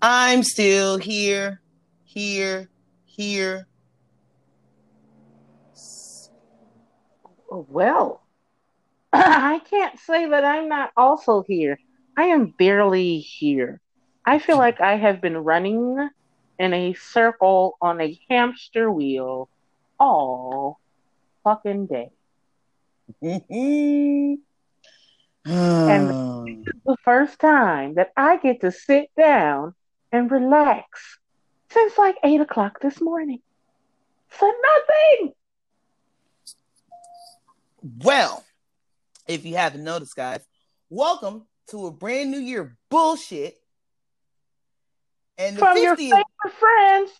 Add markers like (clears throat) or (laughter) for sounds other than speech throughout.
I'm still here, here, here. Oh, well, (clears throat) I can't say that I'm not also here. I am barely here. I feel like I have been running in a circle on a hamster wheel all fucking day. (laughs) and this is the first time that I get to sit down and relax since like eight o'clock this morning. For nothing. Well, if you haven't noticed, guys, welcome to a brand new year bullshit. And the From 50th, your favorite friends.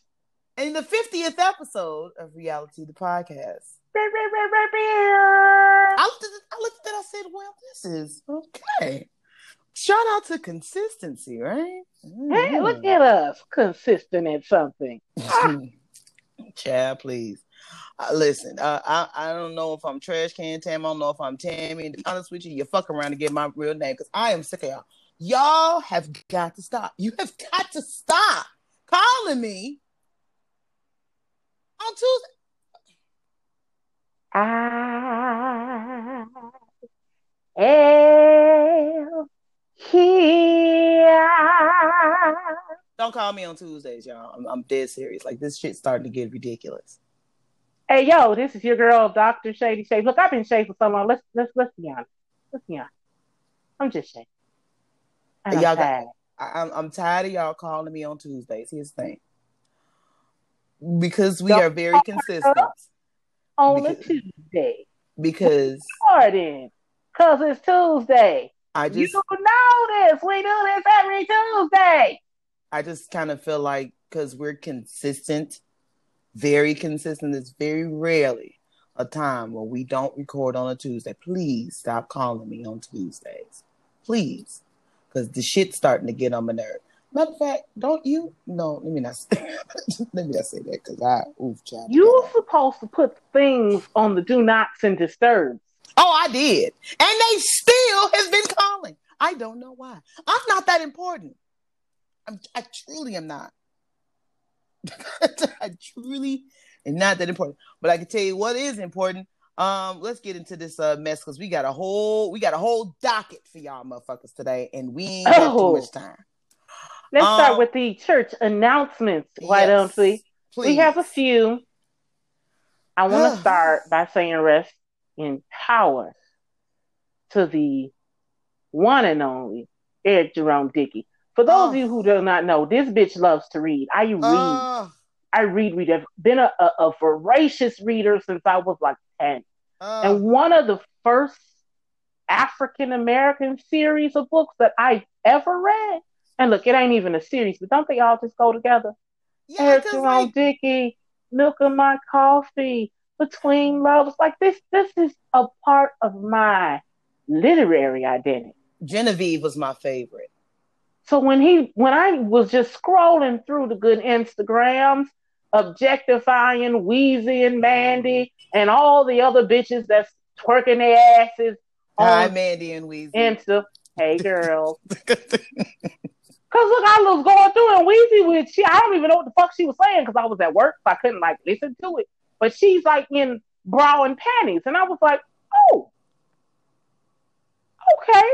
And the 50th episode of Reality the Podcast. I looked at I looked at it, I said, well, this is okay. Shout out to consistency, right? Mm-hmm. Hey, look at us, consistent at something. (laughs) Chad, please. Uh, listen, uh, I I don't know if I'm trash can Tam. I don't know if I'm Tammy. To be honest with you, you fuck around to get my real name because I am sick of y'all. Y'all have got to stop. You have got to stop calling me on Tuesday. I am here. Don't call me on Tuesdays, y'all. I'm, I'm dead serious. Like this shit's starting to get ridiculous. Hey, yo, this is your girl, Doctor Shady Shade. Look, I've been shade for so long. Let's let's let's be honest. Let's be honest. I'm just shady. I'm y'all got, I, am I'm tired of y'all calling me on Tuesdays. Here's the thing. Because we Don't are very consistent. On because, a Tuesday. Because Pardon. Because it's Tuesday. I just You know this. We do this every Tuesday. I just kind of feel like because we're consistent very consistent. It's very rarely a time when we don't record on a Tuesday. Please stop calling me on Tuesdays. Please. Because the shit's starting to get on my nerve. Matter of fact, don't you? No, let me not say, (laughs) let me not say that because I oof, child. You're supposed to put things on the do nots and disturbs. Oh, I did, and they still has been calling. I don't know why. I'm not that important. I'm, I truly am not. (laughs) I truly am not that important. But I can tell you what is important. Um, let's get into this uh, mess because we got a whole we got a whole docket for y'all motherfuckers today, and we ain't got oh. too much time. Let's um, start with the church announcements. Why yes, don't we? Please. We have a few. I want to start by saying rest in power to the one and only Eric Jerome Dickey. For those oh. of you oh. who do not know, this bitch loves to read. I read. Oh. I read, read. I've been a, a, a, voracious reader since I was like 10. Oh. And one of the first African American series of books that I ever read. And look, it ain't even a series, but don't they all just go together? Yeah, Eric Jerome like... Dickey, Milk of My Coffee, Between Loves. Like this, this is a part of my literary identity. Genevieve was my favorite. So when he when I was just scrolling through the good Instagrams, objectifying Weezy and Mandy and all the other bitches that's twerking their asses Hi, on Mandy and Weezy. Insta. Hey girls. (laughs) Cause look, I was going through and Weezy with she I don't even know what the fuck she was saying because I was at work, so I couldn't like listen to it. But she's like in bra and panties, and I was like, oh, okay.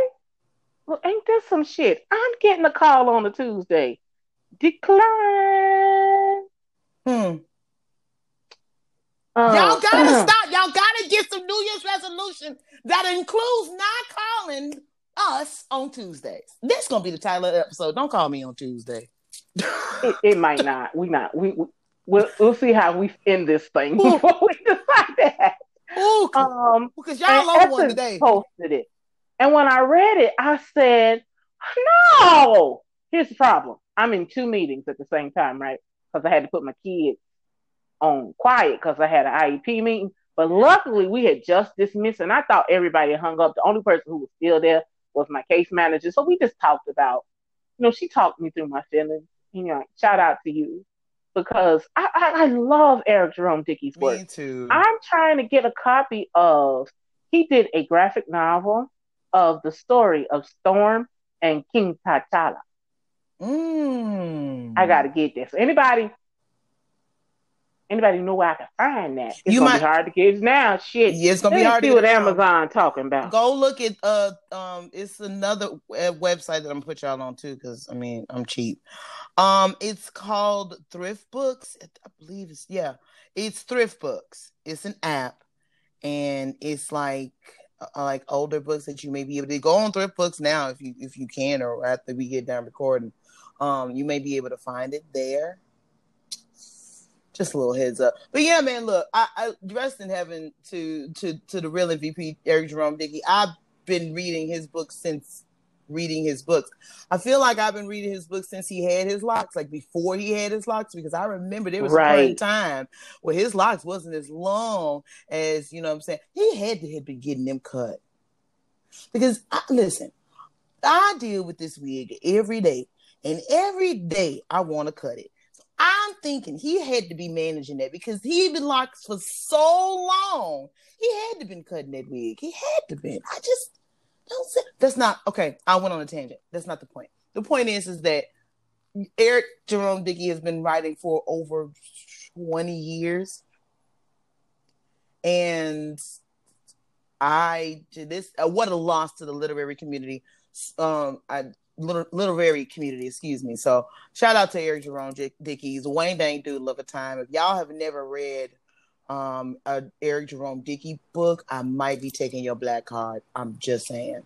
Well, ain't this some shit? I'm getting a call on a Tuesday. Decline. Hmm. Uh, y'all gotta uh, (clears throat) stop. Y'all gotta get some New Year's resolution that includes not calling us on Tuesdays. This gonna be the title of the episode. Don't call me on Tuesday. it, it, might not. We not. We, we we'll, we'll see how we end this thing (laughs) before we decide that. Ooh, um, because y'all on one today. Posted it. And when I read it, I said, no. Here's the problem. I'm in two meetings at the same time, right? Because I had to put my kids on quiet because I had an IEP meeting. But luckily, we had just dismissed, and I thought everybody hung up. The only person who was still there was my case manager. So we just talked about, you know, she talked me through my feelings. You know, shout out to you because I, I, I love Eric Jerome Dickey's work. Me too. I'm trying to get a copy of. He did a graphic novel of the story of Storm and King T'Challa. Mm. I gotta get this. Anybody anybody know where I can find that? It's you gonna might, be hard to get now. Shit, yeah, it's gonna Let be hard see to what Amazon talking about. Go look at uh um, it's another website that I'm gonna put y'all on too because I mean I'm cheap. Um, it's called Thrift Books. I believe it's yeah, it's Thrift Books. It's an app, and it's like uh, like older books that you may be able to go on Thrift Books now if you if you can or after we get done recording. Um, you may be able to find it there just a little heads up. But yeah, man, look, I, I dressed in heaven to to to the real MVP Eric Jerome Dickey. I've been reading his books since reading his books. I feel like I've been reading his books since he had his locks, like before he had his locks, because I remember there was right. a time where his locks wasn't as long as you know what I'm saying. He had to have been getting them cut. Because I, listen, I deal with this wig every day, and every day I want to cut it. I'm thinking he had to be managing that because he'd been locked for so long. He had to been cutting that wig. He had to been. I just don't say that's not okay. I went on a tangent. That's not the point. The point is is that Eric Jerome Dickey has been writing for over 20 years. And I did this uh, what a loss to the literary community. Um, I literary community, excuse me. So shout out to Eric Jerome Dickey's Wayne Dang Dude Love a Time. If y'all have never read um a Eric Jerome Dickey book, I might be taking your black card. I'm just saying.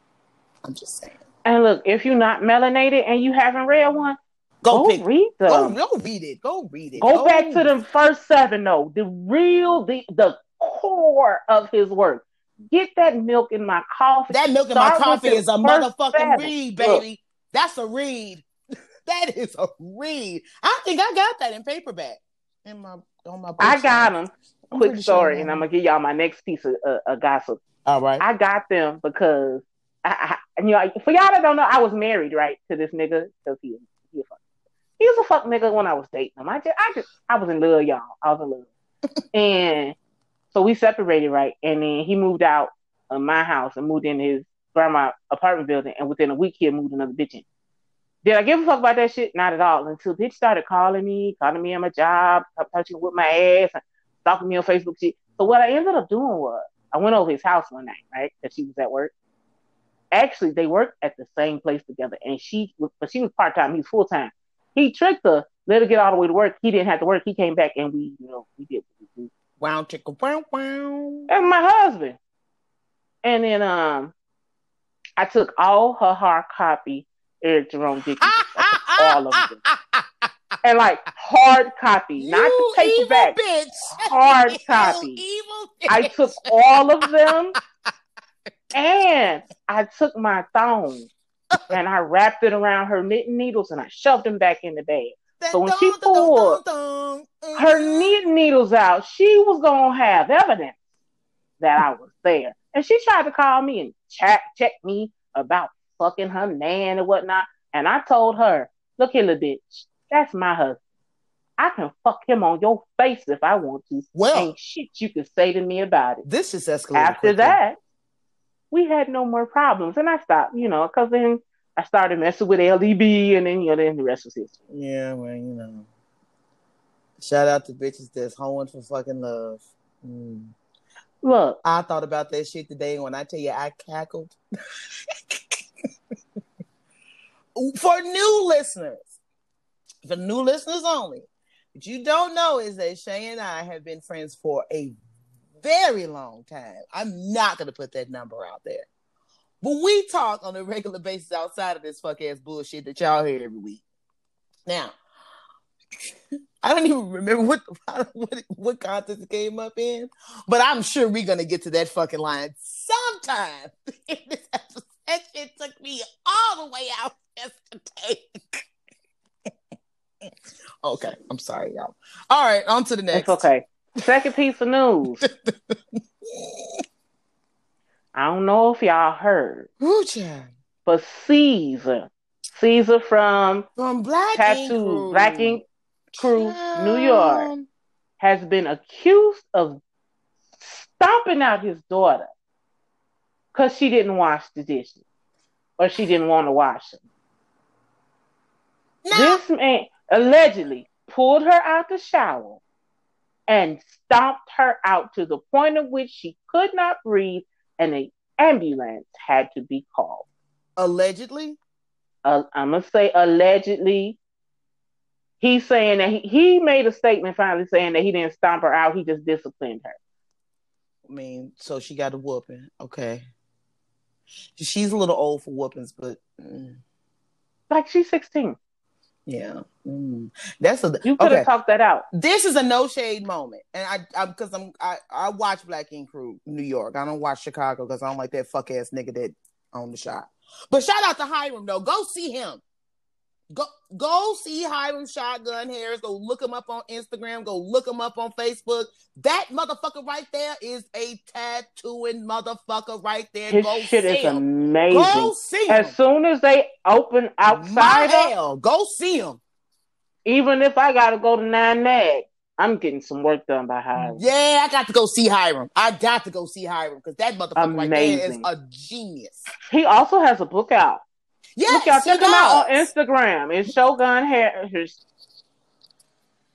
I'm just saying. And look, if you're not melanated and you haven't read one, go, go read them. Go, go, read it. Go read it. Go, go back to the first seven though. The real the the core of his work. Get that milk in my coffee. That milk in my coffee is a motherfucking seven. read, baby. Look, that's a read. (laughs) that is a read. I think I got that in paperback in my on my. I got them. Quick story, sure and I'm gonna give y'all my next piece of, uh, gossip. All right. I got them because I, I, you know, for y'all that don't know, I was married right to this nigga because he he, fuck, he was a fuck nigga when I was dating him. I just I just I was in love, y'all. I was in love, (laughs) and so we separated right, and then he moved out of my house and moved in his grandma apartment building, and within a week he had moved another bitch in. Did I give a fuck about that shit? Not at all. Until bitch started calling me, calling me on my job, touching with my ass, and stalking me on Facebook shit. So what I ended up doing was I went over his house one night, right? Because she was at work. Actually, they worked at the same place together, and she, but she was part time. He was full time. He tricked her, let her get all the way to work. He didn't have to work. He came back, and we, you know, we did. Wow, chicka, wow, wow. And my husband. And then um, I took all her hard copy Eric Jerome Dickey, all of them, and like hard copy, you not the paperback, bitch. hard (laughs) you copy. I took all of them, and I took my thong and I wrapped it around her knitting needles and I shoved them back in the bag. So when she pulled her knitting needles out, she was gonna have evidence that I was there. And she tried to call me and check check me about fucking her man and whatnot. And I told her, look here, little bitch, that's my husband. I can fuck him on your face if I want to. Well, ain't shit you can say to me about it. This is escalated. After quickly. that, we had no more problems, and I stopped. You know, because then I started messing with LDB, and then you know, then the rest was history. Yeah, well, you know. Shout out to bitches that's hoeing for fucking love. Mm. Look, I thought about that shit today. When I tell you, I cackled. (laughs) For new listeners, for new listeners only, what you don't know is that Shay and I have been friends for a very long time. I'm not gonna put that number out there. But we talk on a regular basis outside of this fuck ass bullshit that y'all hear every week. Now, I don't even remember what (laughs) what, what contest it came up in, but I'm sure we're gonna get to that fucking line sometime in (laughs) this episode. That shit took me all the way out yesterday. (laughs) okay, I'm sorry, y'all. All right, on to the next. It's okay. Second piece of news. I don't know if y'all heard. Ooh, but Caesar, Caesar from from Black Tattoo Black Ink Crew, New York, has been accused of stomping out his daughter because she didn't wash the dishes or she didn't want to wash them. This man allegedly pulled her out the shower and stomped her out to the point of which she could not breathe and an ambulance had to be called. Allegedly? Uh, I'm going to say allegedly. He's saying that he, he made a statement finally saying that he didn't stomp her out, he just disciplined her. I mean, so she got a whooping. Okay. She's a little old for whoopings, but. Mm. Like she's 16. Yeah, mm. that's a you could have okay. talked that out. This is a no shade moment, and I because I'm I, I watch Black Ink Crew New York. I don't watch Chicago because I don't like that fuck ass nigga that on the shot. But shout out to Hiram though. Go see him. Go go see Hiram Shotgun Harris. Go look him up on Instagram. Go look him up on Facebook. That motherfucker right there is a tattooing motherfucker right there. His go shit is him. amazing. Go see him. As soon as they open outside, hell, go see him. Even if I gotta go to 9Mag, I'm getting some work done by Hiram. Yeah, I got to go see Hiram. I got to go see Hiram because that motherfucker amazing. right there is a genius. He also has a book out. Yes, Look, check him out on Instagram. It's Shogun Hair.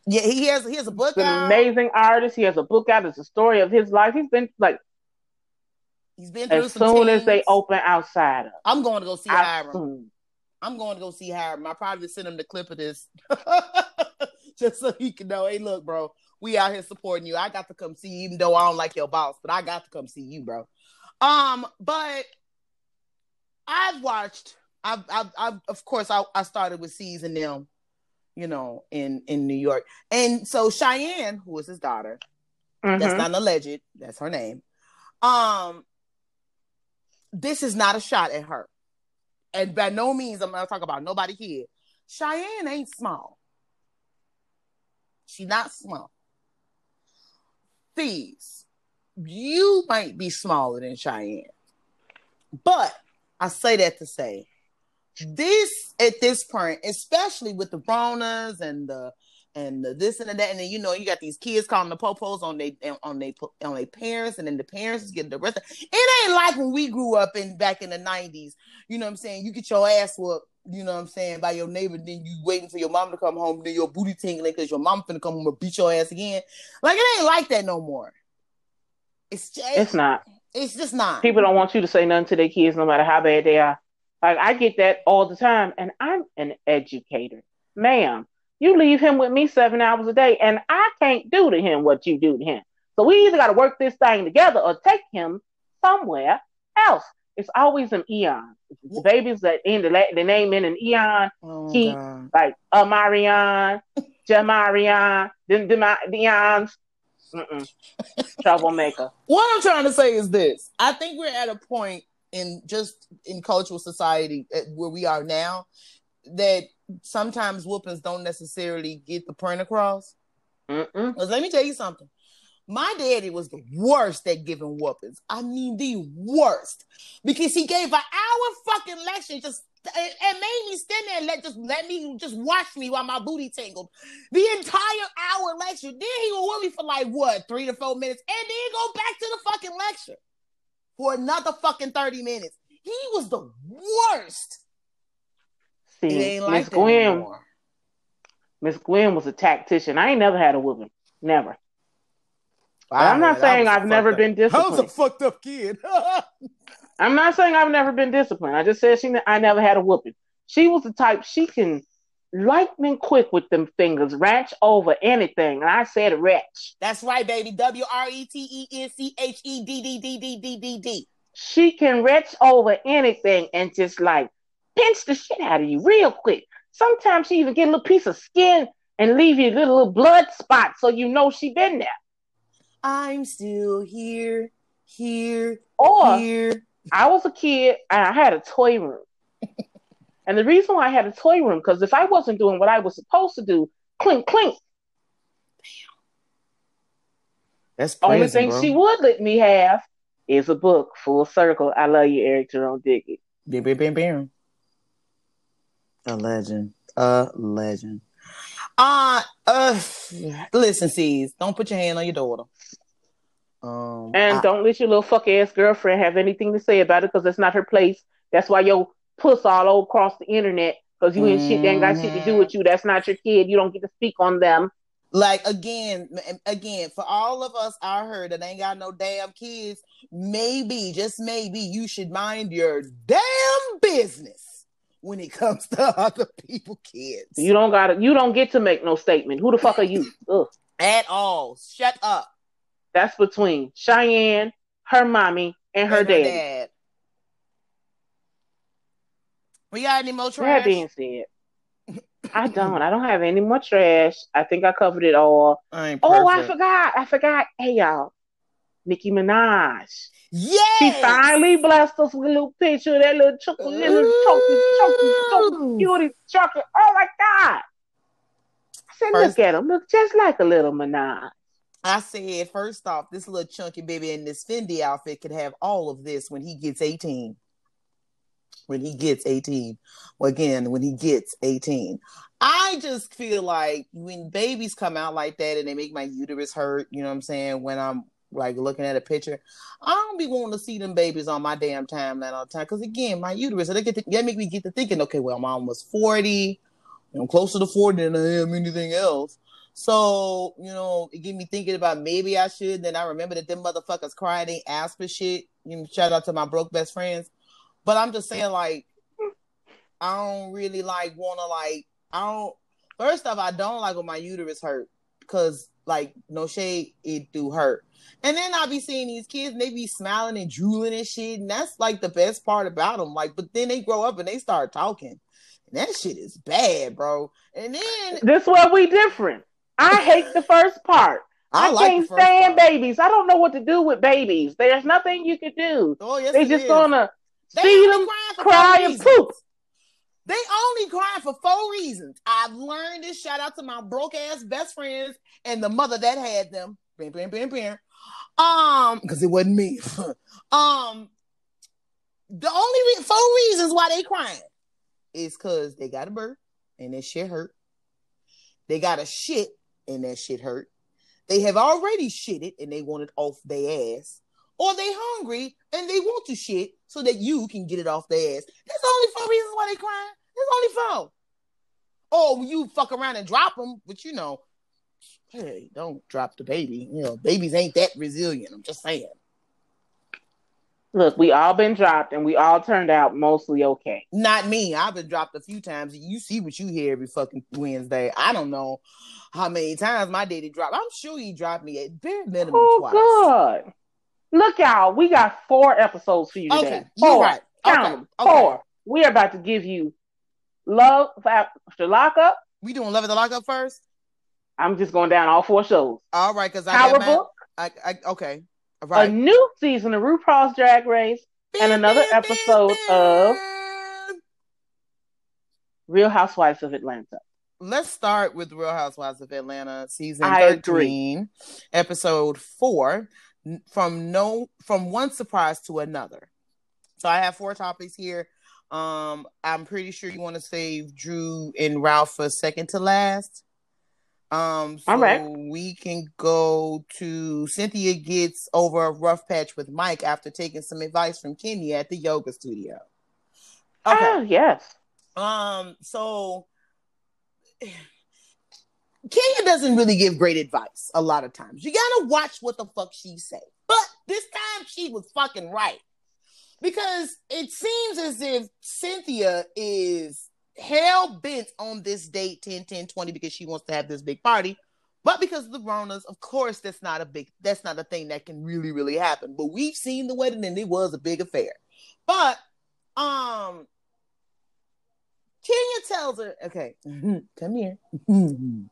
Yeah, he has he has a book. He's an amazing artist. He has a book out. It's a story of his life. He's been like. He's been through as soon as they open outside. I'm going to go see Hiram. Soon. I'm going to go see Hiram. I probably send him the clip of this, (laughs) just so he can know. Hey, look, bro, we out here supporting you. I got to come see you, even though I don't like your boss, but I got to come see you, bro. Um, but I've watched I've, I've, I've of course, I, I started with C's and them, you know, in in New York, and so Cheyenne, who is his daughter, mm-hmm. that's not an alleged, that's her name. Um, this is not a shot at her, and by no means I'm not talking about nobody here. Cheyenne ain't small. She not small. Thieves, you might be smaller than Cheyenne, but I say that to say Mm. this at this point, especially with the Bronas and the and the this and the that, and then you know you got these kids calling the popos on they on they on their parents, and then the parents is getting the rest. Of, it ain't like when we grew up in back in the nineties. You know what I'm saying? You get your ass whooped. You know what I'm saying by your neighbor, then you waiting for your mom to come home, then your booty tingling because your mom finna come home and beat your ass again. Like it ain't like that no more. It's just, it's not. It's just not. People don't want you to say nothing to their kids, no matter how bad they are. Like I get that all the time, and I'm an educator, ma'am. You leave him with me seven hours a day, and I can't do to him what you do to him. So we either got to work this thing together or take him somewhere else. It's always an eon. The babies that end the, the name in an eon, oh, keep God. like Amarion, (laughs) Jamarion, the, the, the eons. (laughs) Troublemaker. What I'm trying to say is this: I think we're at a point in just in cultural society eh, where we are now that sometimes whoopings don't necessarily get the point across. Because let me tell you something. My daddy was the worst at giving whoopings. I mean, the worst. Because he gave an hour fucking lecture just and made me stand there and let just let me just watch me while my booty tingled. The entire hour lecture. Then he would whoop me for like what, three to four minutes, and then go back to the fucking lecture for another fucking 30 minutes. He was the worst. See, Miss Gwen, Miss Gwen was a tactician. I ain't never had a whooping. Never. I'm not saying I've never up. been disciplined. I was a fucked up kid. (laughs) I'm not saying I've never been disciplined. I just said she I never had a whooping. She was the type she can lightning quick with them fingers, ranch over anything. And I said wretch. That's right, baby. W R E T E N C H E D D D D D D D. She can retch over anything and just like pinch the shit out of you real quick. Sometimes she even get a little piece of skin and leave you a little, little blood spot so you know she been there. I'm still here, here, or here. I was a kid and I had a toy room. And the reason why I had a toy room, because if I wasn't doing what I was supposed to do, clink, clink. Damn. That's crazy, Only thing bro. she would let me have is a book, Full Circle. I love you, Eric Jerome Dickey. Bam, bam, bam, bam. A legend. A legend. Uh, uh, listen, C's, don't put your hand on your daughter. Um, and I, don't let your little fuck ass girlfriend have anything to say about it because that's not her place. That's why your puss all over across the internet because you ain't mm-hmm. shit. They ain't got shit to do with you. That's not your kid. You don't get to speak on them. Like again, again, for all of us I heard that ain't got no damn kids, maybe, just maybe, you should mind your damn business when it comes to (laughs) other people kids. You don't got to you don't get to make no statement. Who the fuck are you? (laughs) Ugh. At all. Shut up. That's between Cheyenne, her mommy, and her, and her dad. dad. We got any more trash? That being said, I don't. I don't have any more trash. I think I covered it all. I oh, I forgot. I forgot. Hey, y'all. Nicki Minaj. Yeah. She finally blessed us with a little picture of that little chocolate, little chunky, chunky, chunky, cutie chocolate. Oh my God. I said, first, look at him. Look just like a little Minaj. I said, first off, this little chunky baby in this Fendi outfit could have all of this when he gets 18 when he gets 18. Well, again, when he gets 18. I just feel like when babies come out like that and they make my uterus hurt, you know what I'm saying? When I'm like looking at a picture, I don't be wanting to see them babies on my damn timeline all the time. Because again, my uterus, they get to, that make me get to thinking, okay, well, I'm almost 40. I'm closer to 40 than I am anything else. So, you know, it get me thinking about maybe I should. Then I remember that them motherfuckers crying, they ask for shit. You know, shout out to my broke best friends. But I'm just saying, like, I don't really like want to like. I don't. First off, I don't like when my uterus hurt because, like, no shade, it do hurt. And then I'll be seeing these kids, and they be smiling and drooling and shit, and that's like the best part about them. Like, but then they grow up and they start talking, and that shit is bad, bro. And then this where we different. I hate the first part. I, I like can't stand part. babies. I don't know what to do with babies. There's nothing you can do. Oh, yes, they just is. gonna they See them cry and poop. They only cry for four reasons. I've learned this. Shout out to my broke ass best friends and the mother that had them. Bam, bam, bam, bam. Um, because it wasn't me. (laughs) um, the only re- four reasons why they crying is because they got a birth and that shit hurt. They got a shit and that shit hurt. They have already shitted and they want it off their ass or they hungry and they want to shit so that you can get it off their ass. There's only four reasons why they crying. There's only four. Oh, you fuck around and drop them, but you know, hey, don't drop the baby. You know, babies ain't that resilient. I'm just saying. Look, we all been dropped and we all turned out mostly okay. Not me. I've been dropped a few times. You see what you hear every fucking Wednesday. I don't know how many times my daddy dropped. I'm sure he dropped me at bare minimum oh, twice. God. Look, y'all, we got four episodes for you today. Okay, four. Right. Count okay. them. Okay. Four. We are about to give you love uh, after lockup. We doing love at the lockup first. I'm just going down all four shows. All right, because I Power book. I, I, okay. Right. A new season of RuPaul's Drag Race and another episode of Real Housewives of Atlanta. Let's start with Real Housewives of Atlanta, season I 13, agree. episode four from no from one surprise to another. So I have four topics here. Um, I'm pretty sure you want to save Drew and Ralph for second to last. Um, so All right. we can go to Cynthia gets over a rough patch with Mike after taking some advice from Kenya at the yoga studio. Okay. Oh, yes. Um, so Kenya doesn't really give great advice a lot of times. You gotta watch what the fuck she say. But this time she was fucking right. Because it seems as if Cynthia is hell bent on this date 10 10 20 because she wants to have this big party. But because of the Ronas, of course, that's not a big that's not a thing that can really, really happen. But we've seen the wedding and it was a big affair. But um Kenya tells her, okay, (laughs) come here. (laughs)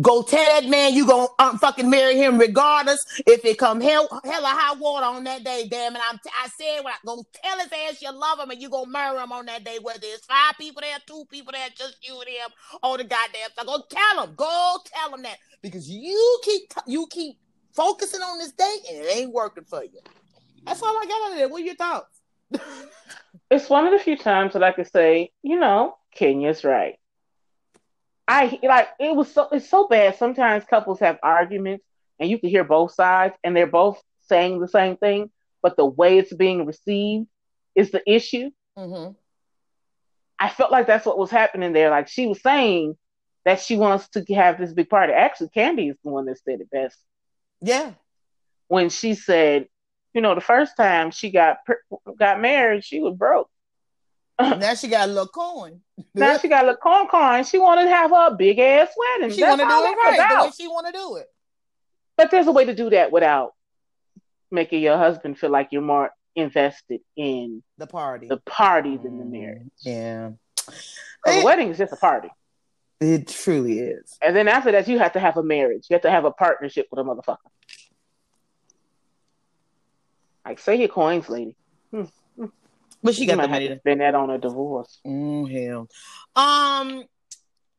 Go tell that man you gonna um, fucking marry him regardless if it come hell hella high water on that day. Damn it, I'm t- I said when I gonna tell his ass you love him and you gonna marry him on that day. Whether it's five people there, two people there, just you and him on the goddamn. So go tell him. Go tell him that because you keep t- you keep focusing on this date and it ain't working for you. That's all I got out of there. What are your thoughts? (laughs) it's one of the few times that I could say, you know, Kenya's right. I like it was so it's so bad. Sometimes couples have arguments and you can hear both sides and they're both saying the same thing, but the way it's being received is the issue. Mm-hmm. I felt like that's what was happening there. Like she was saying that she wants to have this big party. Actually, Kandi is the one that said it best. Yeah. When she said, you know, the first time she got got married, she was broke. (laughs) now she got a little coin. now she got a little coin coin. She wanted to have a big ass wedding. She want to do it right about. the way she want to do it. But there's a way to do that without making your husband feel like you're more invested in the party, the party than the marriage. Yeah, the wedding is just a party. It truly is. And then after that, you have to have a marriage. You have to have a partnership with a motherfucker. Like, say your coins, lady. Hmm. But she got the money to spend that on a divorce. Oh hell. Um,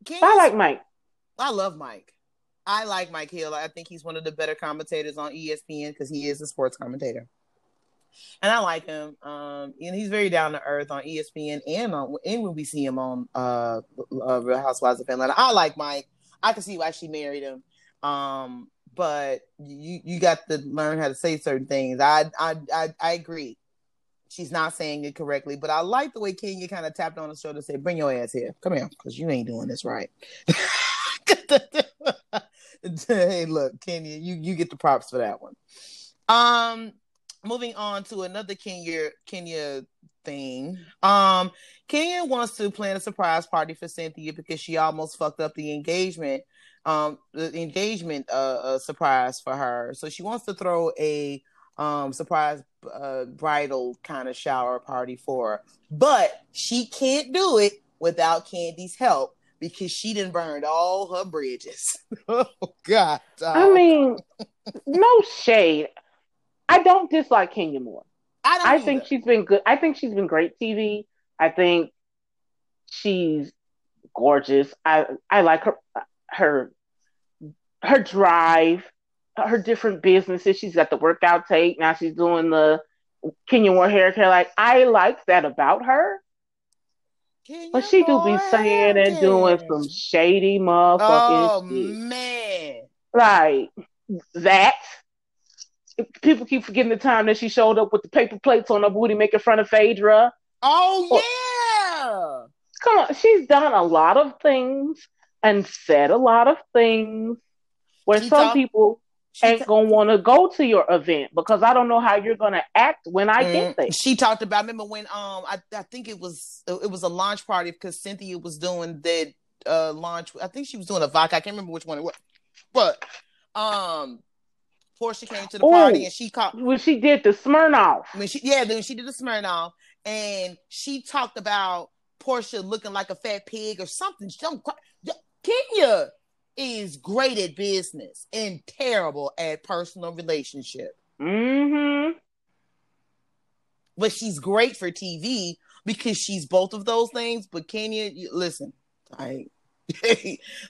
I like Mike. I love Mike. I like Mike Hill. I think he's one of the better commentators on ESPN because he is a sports commentator, and I like him. Um, and he's very down to earth on ESPN and on and when we see him on uh, uh Real Housewives of Atlanta. I like Mike. I can see why she married him. Um, but you you got to learn how to say certain things. I I I, I agree. She's not saying it correctly, but I like the way Kenya kind of tapped on the shoulder and said, "Bring your ass here, come here, because you ain't doing this right." (laughs) hey, look, Kenya, you you get the props for that one. Um, moving on to another Kenya Kenya thing. Um, Kenya wants to plan a surprise party for Cynthia because she almost fucked up the engagement um the engagement uh, uh, surprise for her. So she wants to throw a um surprise uh, bridal kind of shower party for her. But she can't do it without Kandi's help because she didn't burn all her bridges. (laughs) oh God. I mean, no shade. I don't dislike Kenya Moore. I, I think she's been good. I think she's been great TV. I think she's gorgeous. I I like her her her drive, her different businesses. She's got the workout tape. Now she's doing the Kenya Moore hair care. Like I like that about her. Kenya but she do be saying and doing some shady motherfucking oh, shit. man. Like that. People keep forgetting the time that she showed up with the paper plates on her booty making fun of Phaedra. Oh, oh. yeah. Come on, she's done a lot of things and said a lot of things where she some talk- people ain't t- gonna want to go to your event because I don't know how you're gonna act when I mm, get there. She talked about. I remember when um I, I think it was it was a launch party because Cynthia was doing that uh launch. I think she was doing a vodka. I can't remember which one it was, but um. Porsha came to the Ooh, party and she called when she did the Smirnoff. When she yeah, then she did the Smirnoff and she talked about Porsha looking like a fat pig or something. Some Kenya is great at business and terrible at personal relationship. Mm-hmm. But she's great for TV because she's both of those things. But Kenya, you, listen, I (laughs)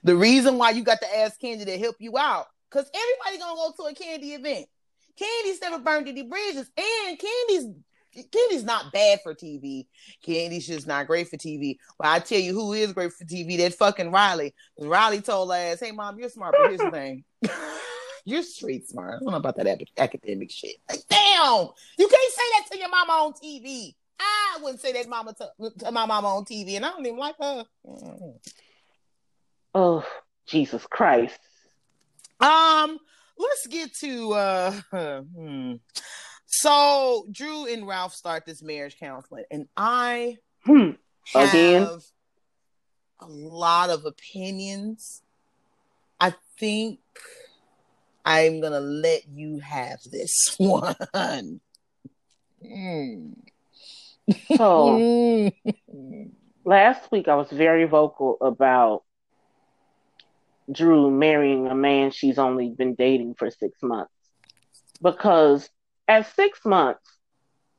the reason why you got to ask Kandi to help you out because everybody gonna go to a Kandi event. Kandi's never burned any bridges, and Kandi's Kandi's not bad for TV. Kandi's just not great for TV. But I tell you who is great for TV, that fucking Riley. Riley told us, hey mom, you're smart, but here's the thing. (laughs) you're street smart. I don't know about that academic shit. Like, damn, you can't say that to your mama on TV. I wouldn't say that mama to, to my mama on TV, and I don't even like her. Oh, Jesus Christ. Um, let's get to uh (laughs) hmm. So Drew and Ralph start this marriage counseling, and I hmm. have a lot of opinions. I think I'm gonna let you have this (laughs) one. Mm. So (laughs) last week I was very vocal about Drew marrying a man she's only been dating for six months because at six months,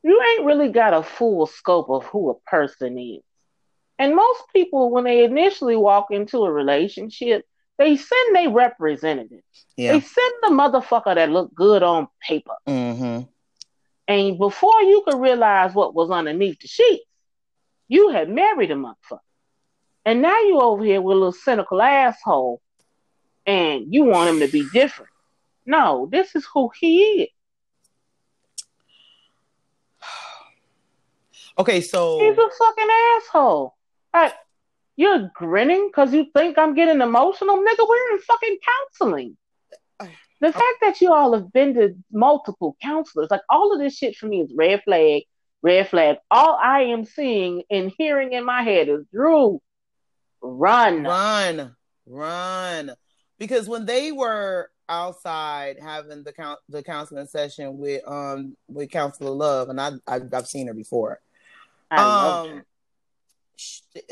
you ain't really got a full scope of who a person is. And most people, when they initially walk into a relationship, they send their representative. Yeah. They send the motherfucker that look good on paper. Mm-hmm. And before you could realize what was underneath the sheets, you had married a motherfucker. And now you over here with a little cynical asshole and you want him to be different. No, this is who he is. Okay, so he's a fucking asshole. Like, you're grinning because you think I'm getting emotional, nigga. We're in fucking counseling. The (sighs) fact that you all have been to multiple counselors, like all of this shit for me is red flag, red flag. All I am seeing and hearing in my head is Drew, run, run, run. Because when they were outside having the count the counseling session with um with Counselor Love, and I, I have seen her before. Um,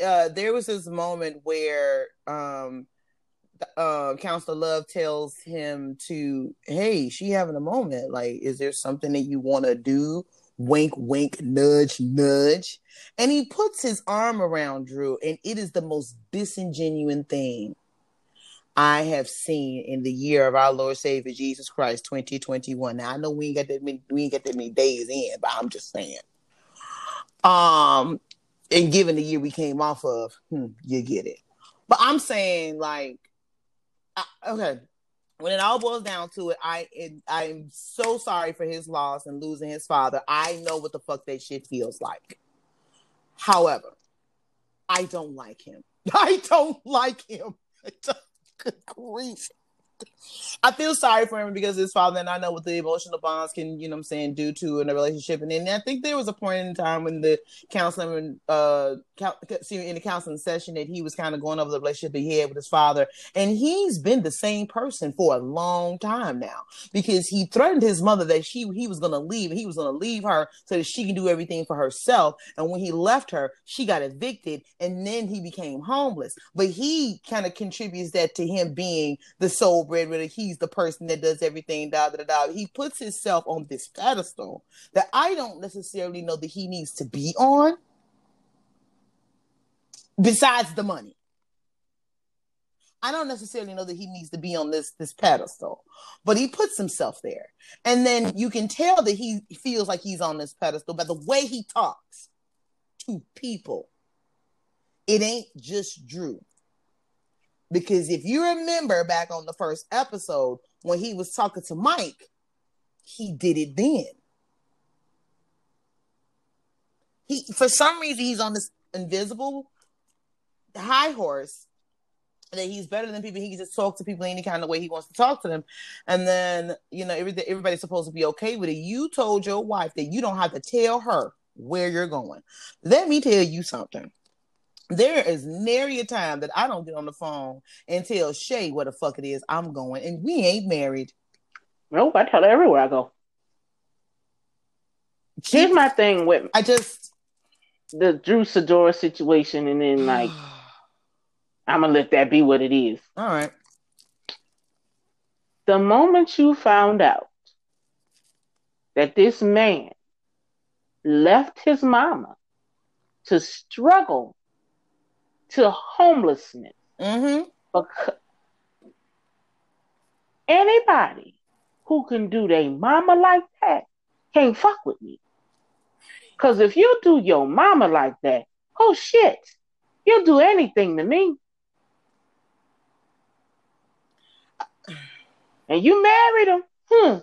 uh, there was this moment where um uh, Counselor Love tells him to, hey, she having a moment. Like, is there something that you want to do? Wink, wink, nudge, nudge. And he puts his arm around Drew, and it is the most disingenuous thing I have seen in the year of our Lord Savior Jesus Christ 2021. Now I know we ain't got that many we ain't got that many days in, but I'm just saying. Um and given the year we came off of, hmm, you get it. But I'm saying like I, okay, when it all boils down to it, I it, I'm so sorry for his loss and losing his father. I know what the fuck that shit feels like. However, I don't like him. (laughs) I don't like him. (laughs) Good grief. I feel sorry for him because his father and I know what the emotional bonds can, you know I'm saying, do to in a relationship. And then I think there was a point in time when the counseling uh in the counseling session that he was kind of going over the relationship he had with his father. And he's been the same person for a long time now because he threatened his mother that she he was gonna leave he was gonna leave her so that she can do everything for herself. And when he left her, she got evicted and then he became homeless. But he kind of contributes that to him being the sole breadwinner. He's the person that does everything, da da da. He puts himself on this pedestal that I don't necessarily know that he needs to be on. Besides the money, I don't necessarily know that he needs to be on this this pedestal, but he puts himself there, and then you can tell that he feels like he's on this pedestal by the way he talks to people. It ain't just Drew. Because if you remember back on the first episode when he was talking to Mike, he did it then. He for some reason he's on this invisible high horse that he's better than people. He can just talk to people any kind of way he wants to talk to them. And then, you know, every, everybody's supposed to be okay with it. You told your wife that you don't have to tell her where you're going. Let me tell you something. There is nary a time that I don't get on the phone and tell Shay what the fuck it is I'm going, and we ain't married. Nope, I tell her everywhere I go. Here's my thing with I just the Drew Sidora situation, and then like (sighs) I'm gonna let that be what it is. All right. The moment you found out that this man left his mama to struggle to homelessness. Mm-hmm. Because anybody who can do their mama like that can't fuck with me. Cause if you do your mama like that, oh shit, you'll do anything to me. And you married him. Hmm.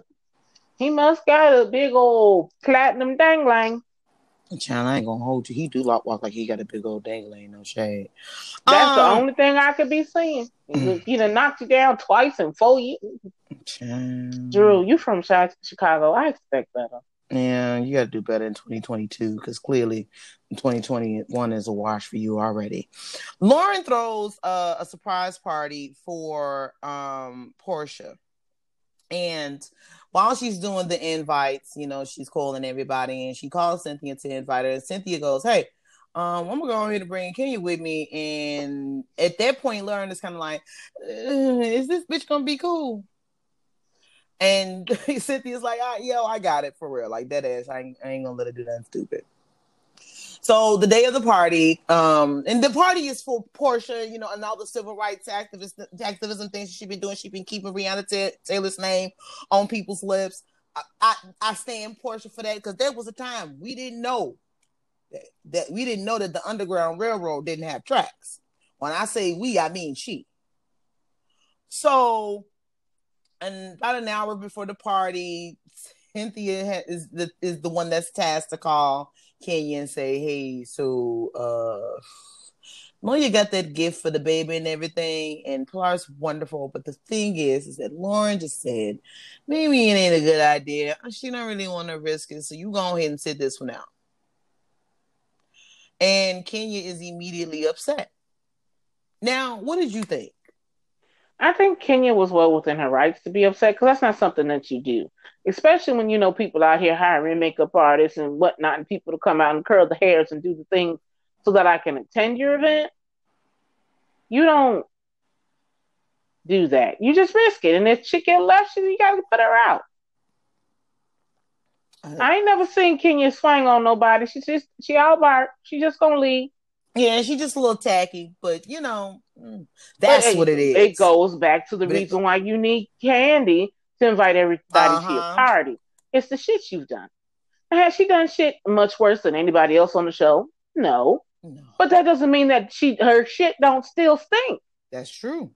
He must got a big old platinum dangling. Child, I ain't gonna hold you. He do walk, walk like he got a big old dangling, no shade. That's um, the only thing I could be seeing. He done knocked you down twice in four years. Child. Drew, you from Chicago. I expect better. Yeah, you got to do better in 2022 because clearly 2021 is a wash for you already. Lauren throws uh, a surprise party for um, Porsha. And while she's doing the invites, you know, she's calling everybody and she calls Cynthia to invite her. And Cynthia goes, Hey, um, I'm gonna go ahead and bring Kenya with me. And at that point, Lauren is kind of like, Is this bitch gonna be cool? And (laughs) Cynthia's like, ah, Yo, I got it for real. Like, that ass, I ain't, I ain't gonna let her do nothing stupid. So the day of the party, um, and the party is for Porsha, you know, and all the civil rights activist activism things she's been doing. She's been keeping Breonna T- Taylor's name on people's lips. I, I, I stand Porsha for that because there was a time we didn't know that, that we didn't know that the Underground Railroad didn't have tracks. When I say we, I mean she. So, and about an hour before the party, Cynthia is the is the one that's tasked to call Kenya and say, hey, so uh Moya got that gift for the baby and everything, and Pilar's wonderful. But the thing is, is that Lauren just said, maybe it ain't a good idea. She don't really want to risk it, so you go ahead and sit this one out. And Kenya is immediately upset. Now, what did you think? I think Kenya was well within her rights to be upset because that's not something that you do, especially when you know people out here hiring makeup artists and whatnot, and people to come out and curl the hairs and do the things so that I can attend your event. You don't do that. You just risk it, and if chick get left, you got to put her out. Uh, I ain't never seen Kenya swing on nobody. She just she out bar. She just gonna leave. Yeah, she's just a little tacky, but you know, that's it, what it is. It goes back to the but reason it, why you need Kandi to invite everybody uh-huh. to your party. It's the shit you've done. has she done shit much worse than anybody else on the show? No. no. But that doesn't mean that she her shit don't still stink. That's true.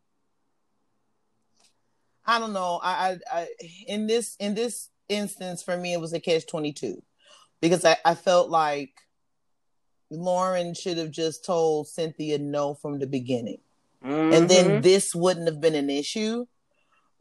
I don't know. I, I, I in this in this instance for me it was a catch twenty two because I, I felt like Lauren should have just told Cynthia no from the beginning. Mm-hmm. And then mm-hmm. this wouldn't have been an issue.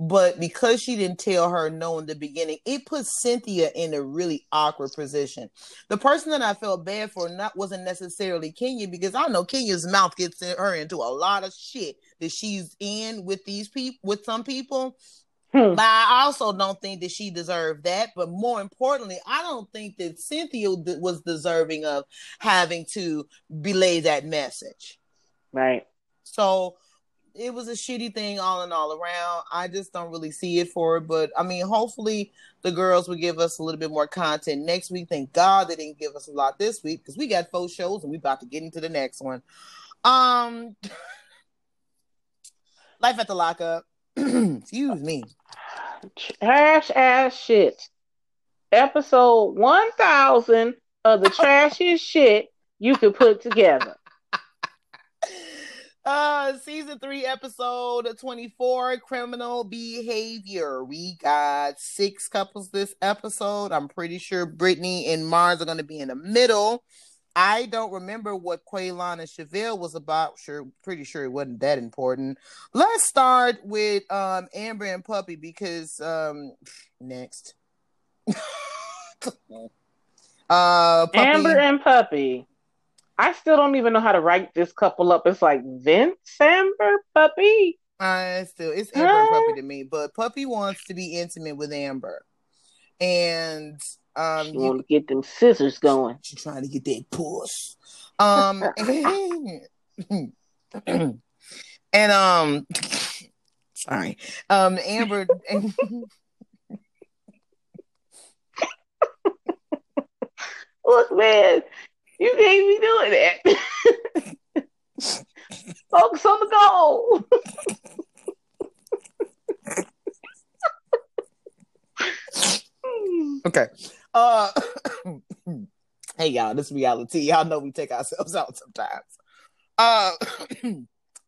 But because she didn't tell her no in the beginning, it put Cynthia in a really awkward position. The person that I felt bad for not wasn't necessarily Kenya because I know Kenya's mouth gets her into a lot of shit that she's in with these people with some people Hmm. But I also don't think that she deserved that. But more importantly, I don't think that Cynthia was deserving of having to belay that message. Right. So it was a shitty thing all in all around. I just don't really see it for it. But I mean, hopefully the girls will give us a little bit more content next week. Thank God they didn't give us a lot this week because we got four shows and we about to get into the next one. Um (laughs) Life After Lockup. (clears throat) Excuse me trash ass shit. Episode 1000 of the (laughs) trashiest shit you could put together. Uh, season three, episode 24, criminal behavior. We got six couples this episode. I'm pretty sure Brittany and Mars are going to be in the middle. I don't remember what Quaylon and Chevelle was about. Sure, pretty sure it wasn't that important. Let's start with um Amber and Puppy because um next. (laughs) uh Puppy. Amber and Puppy. I still don't even know how to write this couple up. It's like Vince, Amber, Puppy. I still, it's Amber and Puppy to me, but Puppy wants to be intimate with Amber, and um, she want to get them scissors going. She trying to get that puss. Um, (laughs) (clears throat) and, um, sorry, um, Amber. (laughs) (laughs) Look, man, you can't be doing that. Focus on the goal. (laughs) okay. Uh, (coughs) hey y'all, this reality. Y'all know we take ourselves out sometimes. Uh, (coughs)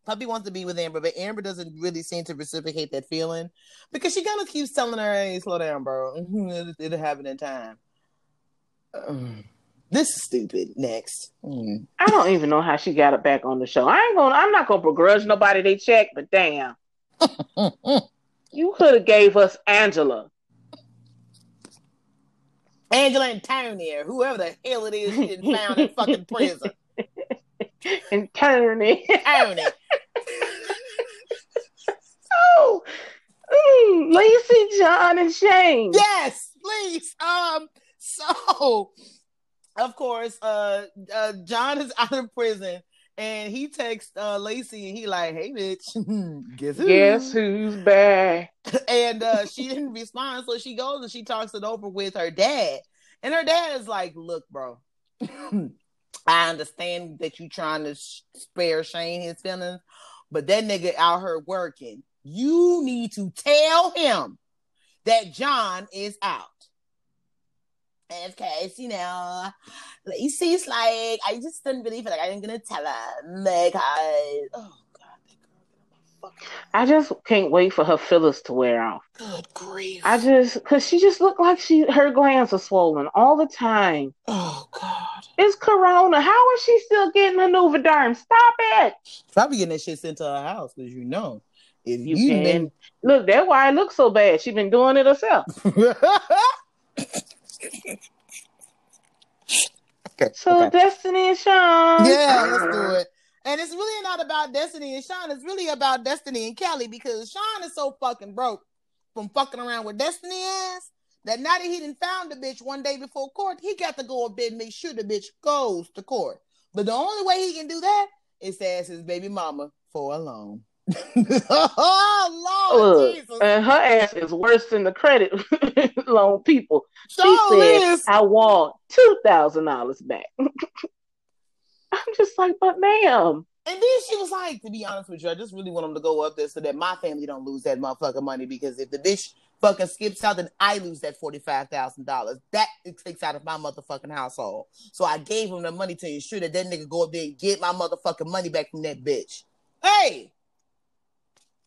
Puppy wants to be with Amber, but Amber doesn't really seem to reciprocate that feeling because she kind of keeps telling her, "Hey, slow down, bro. (laughs) It'll, it'll happen in time." Um, (sighs) this is stupid. Next, mm. I don't even know how she got it back on the show. I ain't gonna. I'm not gonna begrudge nobody they check, but damn, (laughs) you could have gave us Angela. Angela and Tony, or whoever the hell it is she didn't found in fucking prison. (laughs) and Tony. Tony. (laughs) oh, mm, Lacey, John, and Shane. Yes, please. Um, so of course, uh, uh John is (laughs) out of prison and he texts uh, Lacey and he like, "Hey, bitch, (laughs) guess who? Guess who's back?" (laughs) and uh, she didn't respond, so she goes and she talks it over with her dad, and her dad is like, "Look, bro, I understand that you trying to spare Shane his feelings, but that nigga out here working. You need to tell him that John is out." Because you know, Lacey's like, I just didn't really feel like I am gonna tell her because oh god, I just can't wait for her fillers to wear off. Good grief! I just because she just looked like she her glands are swollen all the time. Oh god! It's Corona. How is she still getting a Juvederm? Stop it. Probably getting that shit sent to her house because you know. If you, you can been... look, that's why it looks so bad. She's been doing it herself. (laughs) okay, (laughs) so okay. Destiny and Sean. Yeah, let's do it. And it's really not about Destiny and Sean. It's really about Destiny and Kelly because Sean is so fucking broke from fucking around with Destiny ass that now that he didn't found the bitch one day before court, he got to go a bit and make sure the bitch goes to court. But the only way he can do that is to ask his baby mama for a loan. Oh Lord, Jesus. and her ass is worse than the credit (laughs) loan people. She said, is. "I want two thousand dollars back." (laughs) I'm just like, but ma'am. And then she was like, to be honest with you, I just really want them to go up there so that my family don't lose that motherfucking money because if the bitch fucking skips out, then I lose that forty-five thousand dollars. That it takes out of my motherfucking household. So I gave him the money to ensure that that nigga go up there and get my motherfucking money back from that bitch. Hey,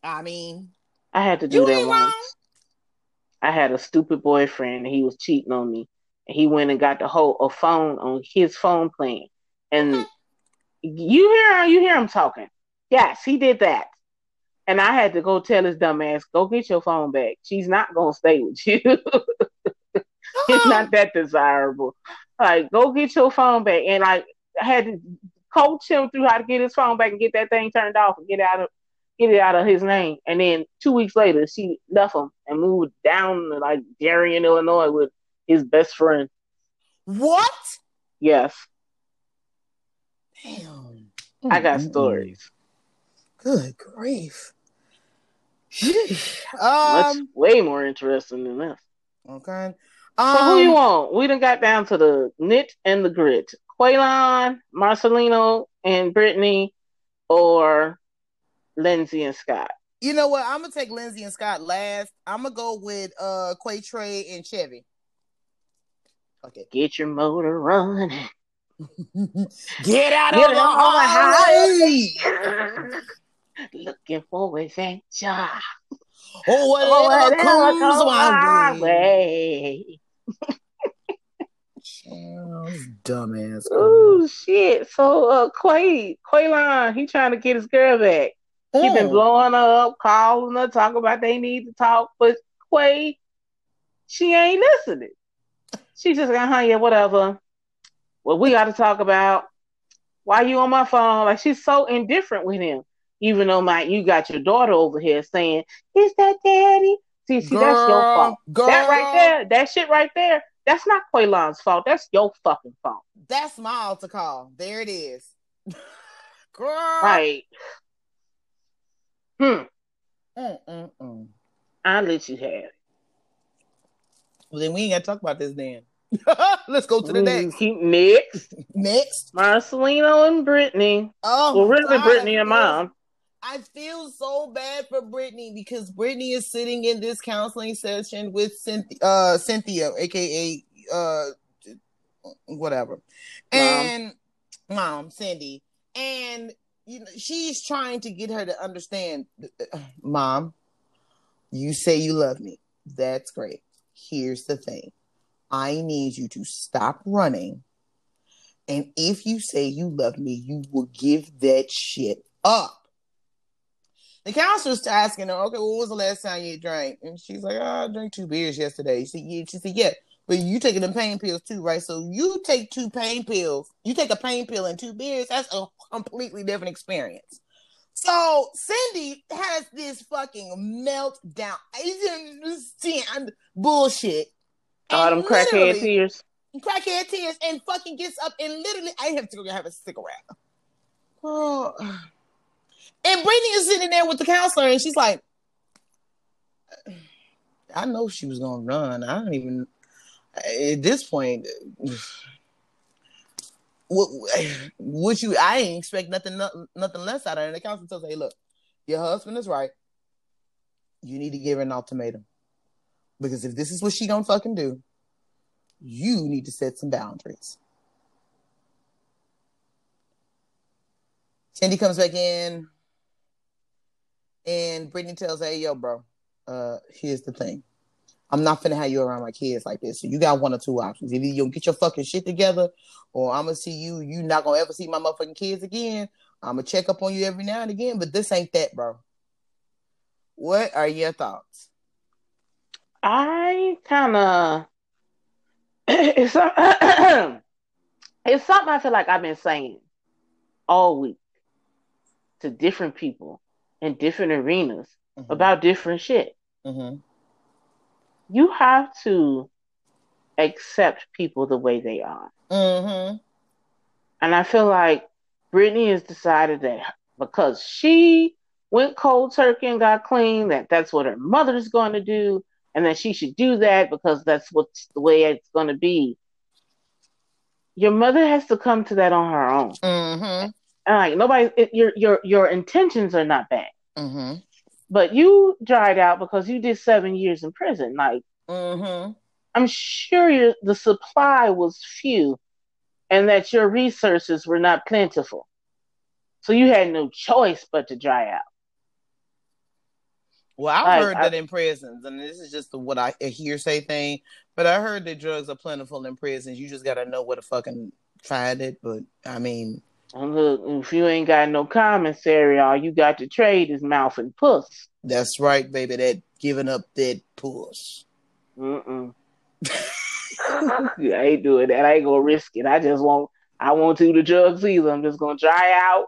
I mean, I had to do that once. Wrong. I had a stupid boyfriend. he was cheating on me. And he went and got the whole a phone on his phone plan. And mm-hmm. you hear you hear him talking. Yes, he did that. And I had to go tell his dumb ass, go get your phone back. She's not gonna stay with you. (laughs) it's not that desirable. Like, go get your phone back. And I had to coach him through how to get his phone back and get that thing turned off and get out of get it out of his name. And then two weeks later, she left him and moved down to like Darien, Illinois with his best friend. What? Yes. Damn. I got mm-hmm. stories. Good grief. um, way more interesting than this. Okay. Um, so who you um, want? We done got down to the knit and the grit. Quaylon, Marcelino, and Brittany, or Lindsay and Scott. You know what? I'm gonna take Lindsay and Scott last. I'm gonna go with uh Quay Trey and Chevy. Okay. Get your motor running. (laughs) Get out Get of the highway. Looking for adventure. Oh, whatever, whatever comes my way. dumbass. Oh shit! So, uh, Quay, Quaylon, he trying to get his girl back. He been blowing her up, calling her, talking about they need to talk, but Quay, she ain't listening. She just got, huh, yeah, whatever. What we got to talk about? Why you on my phone? Like she's so indifferent with him. Even though my you got your daughter over here saying, "Is that daddy?" See, see, girl, that's your fault. Girl. That right there, that shit right there, that's not Quaylon's fault. That's your fucking fault. That's my altar call. There it is. (laughs) girl. Right. Hmm. Mm-mm-mm. I'll let you have it. Well, then we ain't got to talk about this then. (laughs) Let's go to the next. Keep next. Next. Marcelino and Brittany. Oh, well, really, God, Brittany and mom. I feel so bad for Brittany because Brittany is sitting in this counseling session with Cynthia, uh, Cynthia aka uh, whatever, mom. and mom Cindy, and you know, she's trying to get her to understand, (sighs) Mom, you say you love me. That's great. Here's the thing I need you to stop running. And if you say you love me, you will give that shit up. The counselor's asking her, okay, well, what was the last time you drank? And she's like, oh, I drank two beers yesterday. She, she said, yeah. But you taking the pain pills too, right? So you take two pain pills. You take a pain pill and two beers. That's a completely different experience. So Cindy has this fucking meltdown. I didn't understand bullshit. Them crackhead tears. Crackhead tears and fucking gets up and literally I have to go have a cigarette. Oh. (sighs) And Brittany is sitting there with the counselor and she's like, I know she was gonna run. I don't even at this point, (sighs) would you? I ain't expect nothing, nothing less out of her. And the counselor tells her, "Hey, look, your husband is right. You need to give her an ultimatum because if this is what she gonna fucking do, you need to set some boundaries." Cindy comes back in, and Brittany tells "Hey, yo, bro, uh, here's the thing." I'm not gonna have you around my kids like this. So you got one or two options. Either you get your fucking shit together, or I'm gonna see you. You not gonna ever see my motherfucking kids again. I'm gonna check up on you every now and again, but this ain't that, bro. What are your thoughts? I kind of (clears throat) it's (clears throat) it's something I feel like I've been saying all week to different people in different arenas mm-hmm. about different shit. Mm-hmm. You have to accept people the way they are. Mm-hmm. And I feel like Brittany has decided that because she went cold turkey and got clean, that that's what her mother's going to do, and that she should do that because that's what's the way it's going to be. Your mother has to come to that on her own. Mm-hmm. And like nobody, it, your your your intentions are not bad. Mm-hmm. But you dried out because you did seven years in prison. Like, mm-hmm. I'm sure the supply was few, and that your resources were not plentiful. So you had no choice but to dry out. Well, I've like, heard that I, in prisons, and this is just what I a hearsay thing. But I heard that drugs are plentiful in prisons. You just got to know where to fucking find it. But I mean, and look, if you ain't got no commissary, all you got to trade is mouth and puss. That's right, baby. That giving up that puss. Mm-mm. (laughs) I ain't doing that. I ain't gonna risk it. I just won't. I won't do the drugs either. I'm just gonna dry out,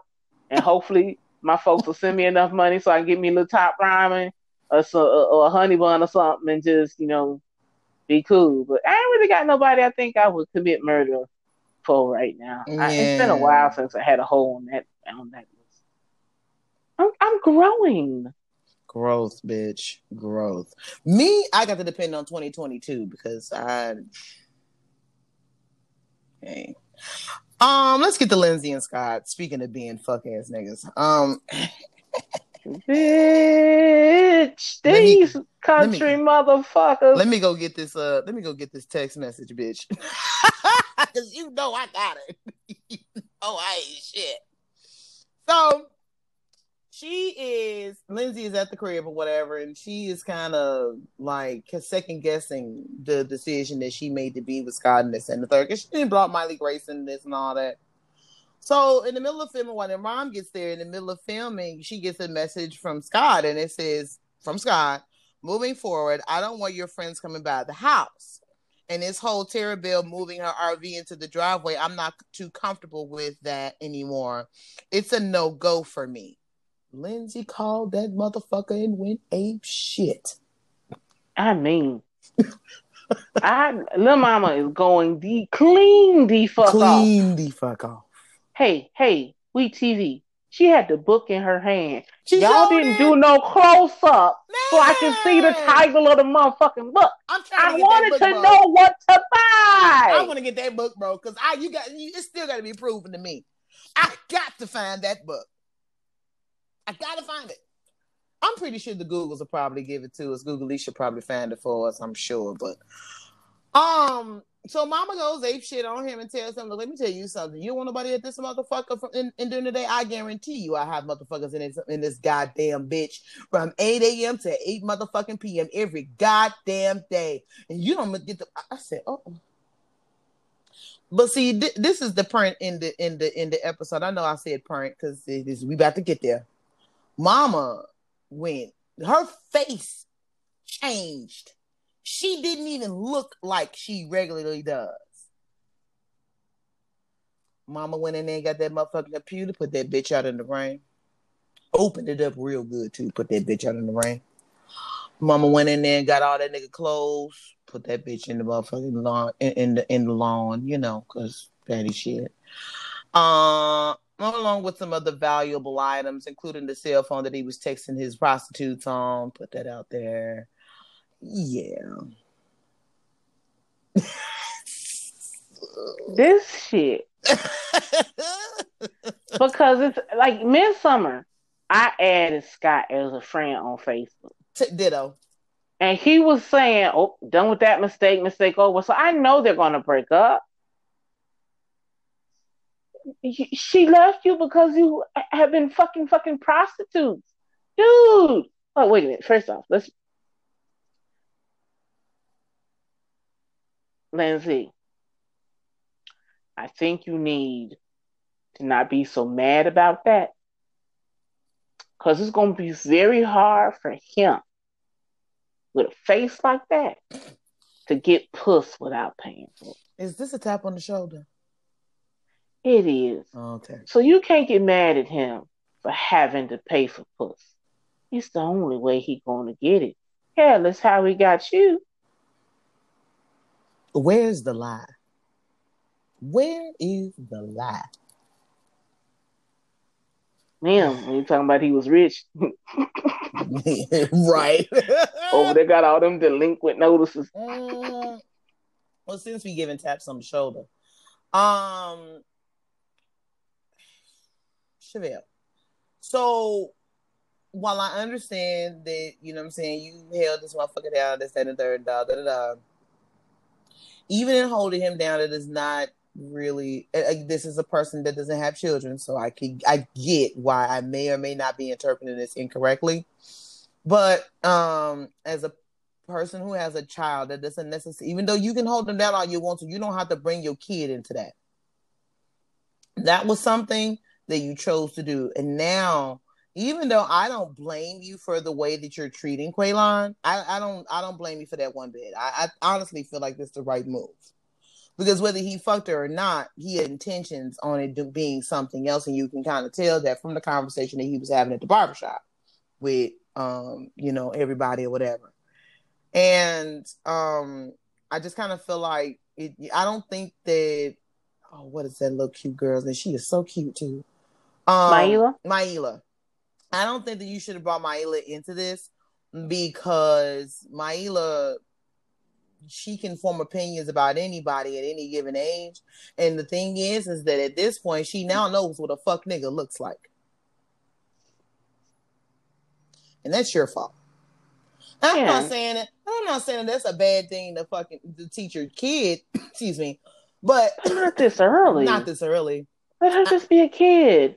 and hopefully my folks will send me enough money so I can get me a little top ramen or, so, or a honey bun or something, and just you know be cool. But I ain't really got nobody. I think I would commit murder full right now. Yeah. I, it's been a while since I had a hole on that on that list. I'm, I'm growing. Growth, bitch. Growth. Me, I got to depend on 2022 because I. Hey. Um, let's get to Lindsay and Scott. Speaking of being fuck ass niggas. Um (laughs) Bitch, these me, country me, motherfuckers. Let me go get this. Uh, let me go get this text message, bitch. (laughs) Cause you know I got it. (laughs) oh, I ain't shit. So she is Lindsay is at the crib or whatever, and she is kind of like second guessing the decision that she made to be with Scott and this and the third. Cause she didn't brought Miley Grace Grayson this and all that. So in the middle of filming, when her mom gets there, in the middle of filming, she gets a message from Scott, and it says, "From Scott, moving forward, I don't want your friends coming by the house." And this whole Tara Bell moving her RV into the driveway, I'm not too comfortable with that anymore. It's a no go for me. Lindsay called that motherfucker and went ape shit. I mean, (laughs) I little mama is going the clean the fuck clean off. Clean the fuck off hey, hey, we TV. She had the book in her hand. She Y'all didn't it. do no close up so I can see the title of the motherfucking book. I'm trying I wanted book, to bro. know what to buy. I want to get that book, bro, because I you got you, it's still got to be proven to me. I got to find that book. I got to find it. I'm pretty sure the Googles will probably give it to us. Google should probably find it for us. I'm sure, but um, so mama goes ape shit on him and tells him, let me tell you something. You don't want nobody at this motherfucker from in, in during the day. I guarantee you I have motherfuckers in this in this goddamn bitch from 8 a.m. to 8 motherfucking p.m. every goddamn day. And you don't get the I said, oh. But see, th- this is the print in the in the in the episode. I know I said print because we about to get there. Mama went, her face changed she didn't even look like she regularly does. Mama went in there and got that motherfucking computer, put that bitch out in the rain. Opened it up real good too, put that bitch out in the rain. Mama went in there and got all that nigga clothes, put that bitch in the motherfucking lawn in, in the in the lawn, you know, cause fatty shit. Uh along with some other valuable items, including the cell phone that he was texting his prostitutes on, put that out there. Yeah. (laughs) this shit. (laughs) because it's like midsummer. I added Scott as a friend on Facebook. Ditto. And he was saying, "Oh, done with that mistake, mistake over." So I know they're gonna break up. She left you because you have been fucking fucking prostitutes, dude. Oh wait a minute. First off, let's Lindsay, I think you need to not be so mad about that. Because it's going to be very hard for him with a face like that to get puss without paying for it. Is this a tap on the shoulder? It is. Okay. So you can't get mad at him for having to pay for puss. It's the only way he going to get it. Hell, it's how he got you. Where's the lie? Where is the lie? Man, when you talking about he was rich. (laughs) right. (laughs) Over there got all them delinquent notices. Mm. Well, since we giving taps on the shoulder, um, Chevelle. So while I understand that, you know what I'm saying, you held this motherfucker down, this, that, and third, da, da, da, da. Even in holding him down, it is not really this is a person that doesn't have children so i can i get why i may or may not be interpreting this incorrectly. But um as a person who has a child that doesn't necessarily even though you can hold them down all you want to you don't have to bring your kid into that. That was something that you chose to do. And now even though I don't blame you for the way that you're treating Quaylon, I, I don't I don't blame you for that one bit. I, I honestly feel like this is the right move because whether he fucked her or not, he had intentions on it being something else, and you can kind of tell that from the conversation that he was having at the barbershop with um, you know, everybody or whatever. And um, I just kind of feel like it, I don't think that oh, what is that little cute girl? And she is so cute too. Um, Maila. Maila. I don't think that you should have brought Maila into this because Maila she can form opinions about anybody at any given age. And the thing is, is that at this point, she now knows what a fuck nigga looks like. And that's your fault. I'm yeah. not saying it. I'm not saying that's a bad thing to fucking to teach your kid. (coughs) excuse me, but not this early. Not this early. Let her I, just be a kid.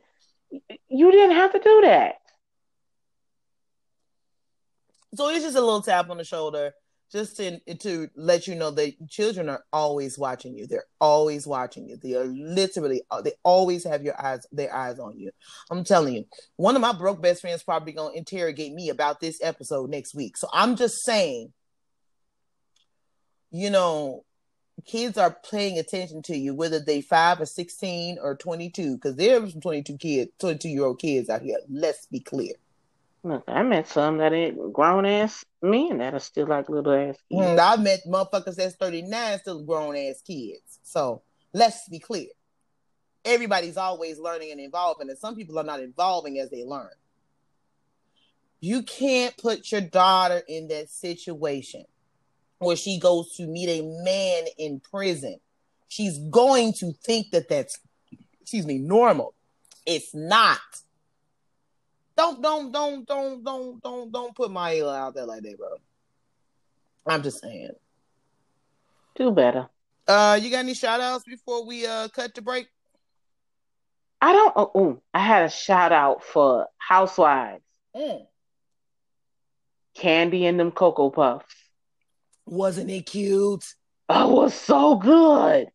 You didn't have to do that. So it's just a little tap on the shoulder just to to let you know that children are always watching you. They're always watching you. They are literally uh, they always have your eyes their eyes on you. I'm telling you. One of my broke best friends probably going to interrogate me about this episode next week. So I'm just saying you know, kids are paying attention to you whether they 5 or 16 or 22 cuz there's some 22 kids, 22 year old kids out here. Let's be clear. Look, I met some that ain't grown ass men that are still like little ass kids. Mm, I met motherfuckers that's 39 still grown ass kids. So let's be clear. Everybody's always learning and evolving, and some people are not evolving as they learn. You can't put your daughter in that situation where she goes to meet a man in prison. She's going to think that that's, excuse me, normal. It's not. Don't don't don't don't don't don't don't put my eel out there like that, bro. I'm just saying. Do better. Uh, you got any shout outs before we uh cut the break? I don't. Oh, oh I had a shout out for Housewives. Mm. Kandi and them Cocoa Puffs. Wasn't it cute? Oh, it was so good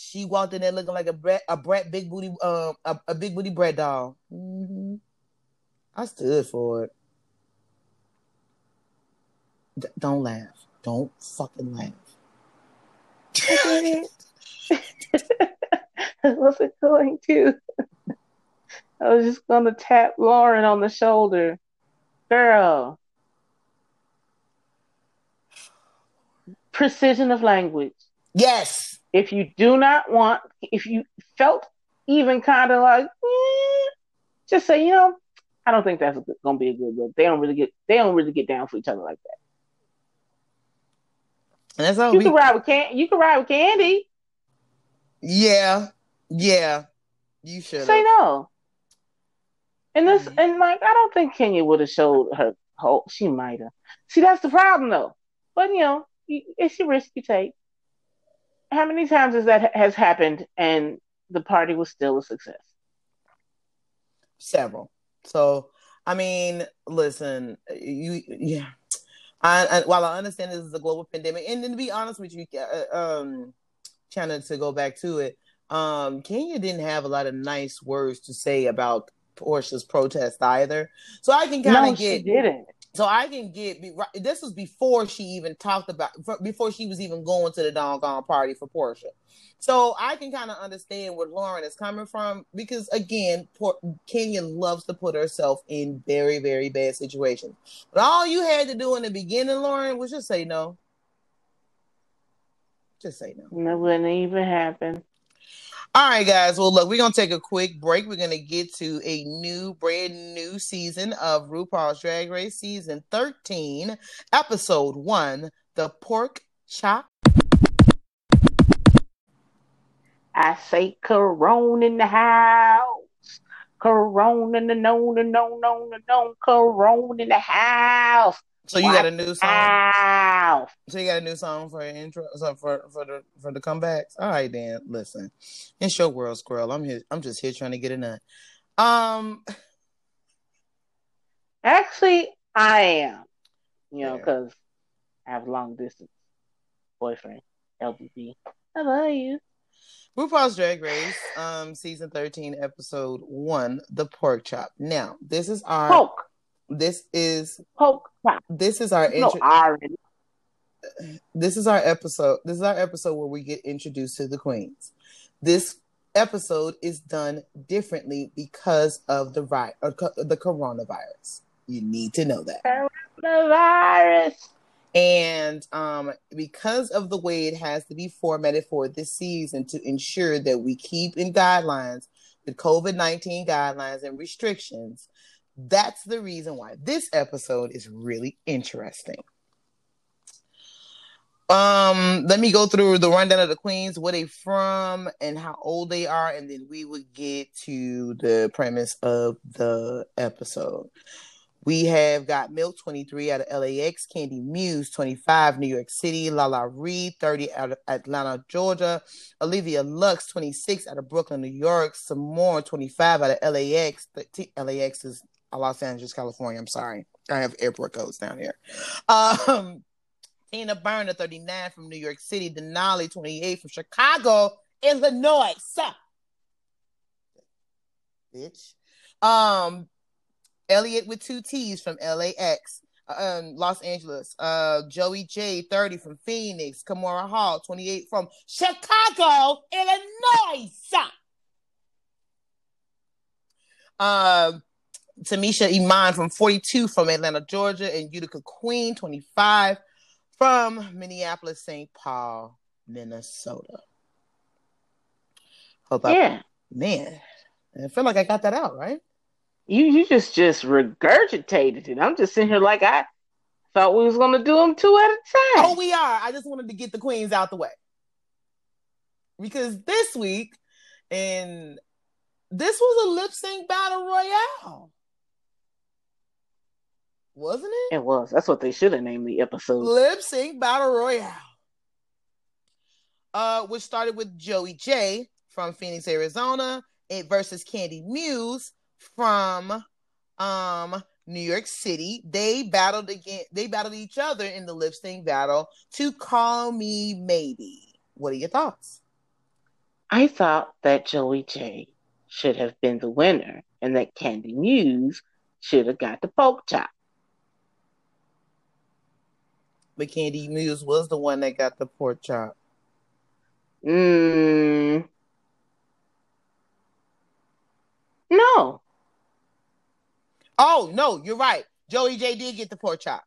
she walked in there looking like a brat, a brat, big booty, um, a, a big booty bread doll. Mm-hmm. I stood for it. D- don't laugh. Don't fucking laugh. (laughs) I wasn't going to. I was just going to tap Lauren on the shoulder. Girl. Precision of language. Yes. If you do not want, if you felt even kind of like, eh, just say, you know, I don't think that's going to be a good look. They don't really get, they don't really get down for each other like that. And that's how you we... can ride with can, you can ride with Kandi. Yeah, yeah, you should say no. And this, mm-hmm. and like, I don't think Kenya would have showed her. Whole, she might have. See, that's the problem though. But you know, it's a risk you take how many times has that has happened and the party was still a success? Several. So, I mean, listen, you yeah. I, I, while I understand this is a global pandemic, and then to be honest with you, uh, um, China, to go back to it, um, Kenya didn't have a lot of nice words to say about Porsha's protest either. So I can kind of no, get. She didn't. So I can get this was before she even talked about before she was even going to the doggone party for Porsha. So I can kind of understand where Lauren is coming from because again, poor, Kenya loves to put herself in very very bad situations. But all you had to do in the beginning, Lauren, was just say no. Just say no. That wouldn't even happen. All right, guys. Well, look, we're gonna take a quick break. We're gonna get to a new, brand new season of RuPaul's Drag Race, season thirteen, episode one, the pork chop. I say Corona in the house. Corona the no no no no no Corona in the house. So you got a new song. Ow. So you got a new song for intro, so for for the for the comebacks. All right, Dan. Listen, it's your world, squirrel. I'm here. I'm just here trying to get a nut. Um, actually, I am. You know, because yeah. I have long distance boyfriend, LBB. I love you. RuPaul's Drag Race, um, season thirteen, episode one, the pork chop. Now, this is our pork this is poke. This is our intro- no This is our episode. This is our episode where we get introduced to the queens. This episode is done differently because of the right or co- the coronavirus. You need to know that. Coronavirus. And um, because of the way it has to be formatted for this season to ensure that we keep in guidelines, the COVID 19 guidelines and restrictions, that's the reason why this episode is really interesting. Um, let me go through the rundown of the queens, where they from, and how old they are, and then we would get to the premise of the episode. We have Gottmik 23 out of LAX, Kandy Muse 25, New York City, Lala Ri 30 out of Atlanta, Georgia, Olivia Lux 26 out of Brooklyn, New York, Symone 25 out of LAX. LAX is Los Angeles, California. I'm sorry. I have airport codes down here. Um, (laughs) Tina Burner, 39 from New York City. Denali, 28 from Chicago, Illinois. Bitch. Um, Elliott with two T's from LAX. Um, Los Angeles. Uh, Joey Jay, 30 from Phoenix. Kahmora Hall, 28 from Chicago, Illinois. Um, Tamisha Iman from 42 from Atlanta, Georgia, and Utica Queen 25 from Minneapolis, St. Paul, Minnesota. Hope yeah. I, man, I feel like I got that out, right? You you just just regurgitated it. I'm just sitting here like I thought we was gonna do them two at a time. Oh, we are. I just wanted to get the queens out the way because this week and this was a lip sync battle royale wasn't it? It was. That's what they should have named the episode. Lip Sync Battle Royale. Uh, which started with Joey Jay from Phoenix, Arizona, it versus Kandy Muse from um New York City. They battled again. They battled each other in the lip sync battle to "Call Me Maybe." What are your thoughts? I thought that Joey Jay should have been the winner, and that Kandy Muse should have got the poke chop. But Kandy Muse was the one that got the pork chop. Mm. No. Oh no, you're right. Joey Jay did get the pork chop.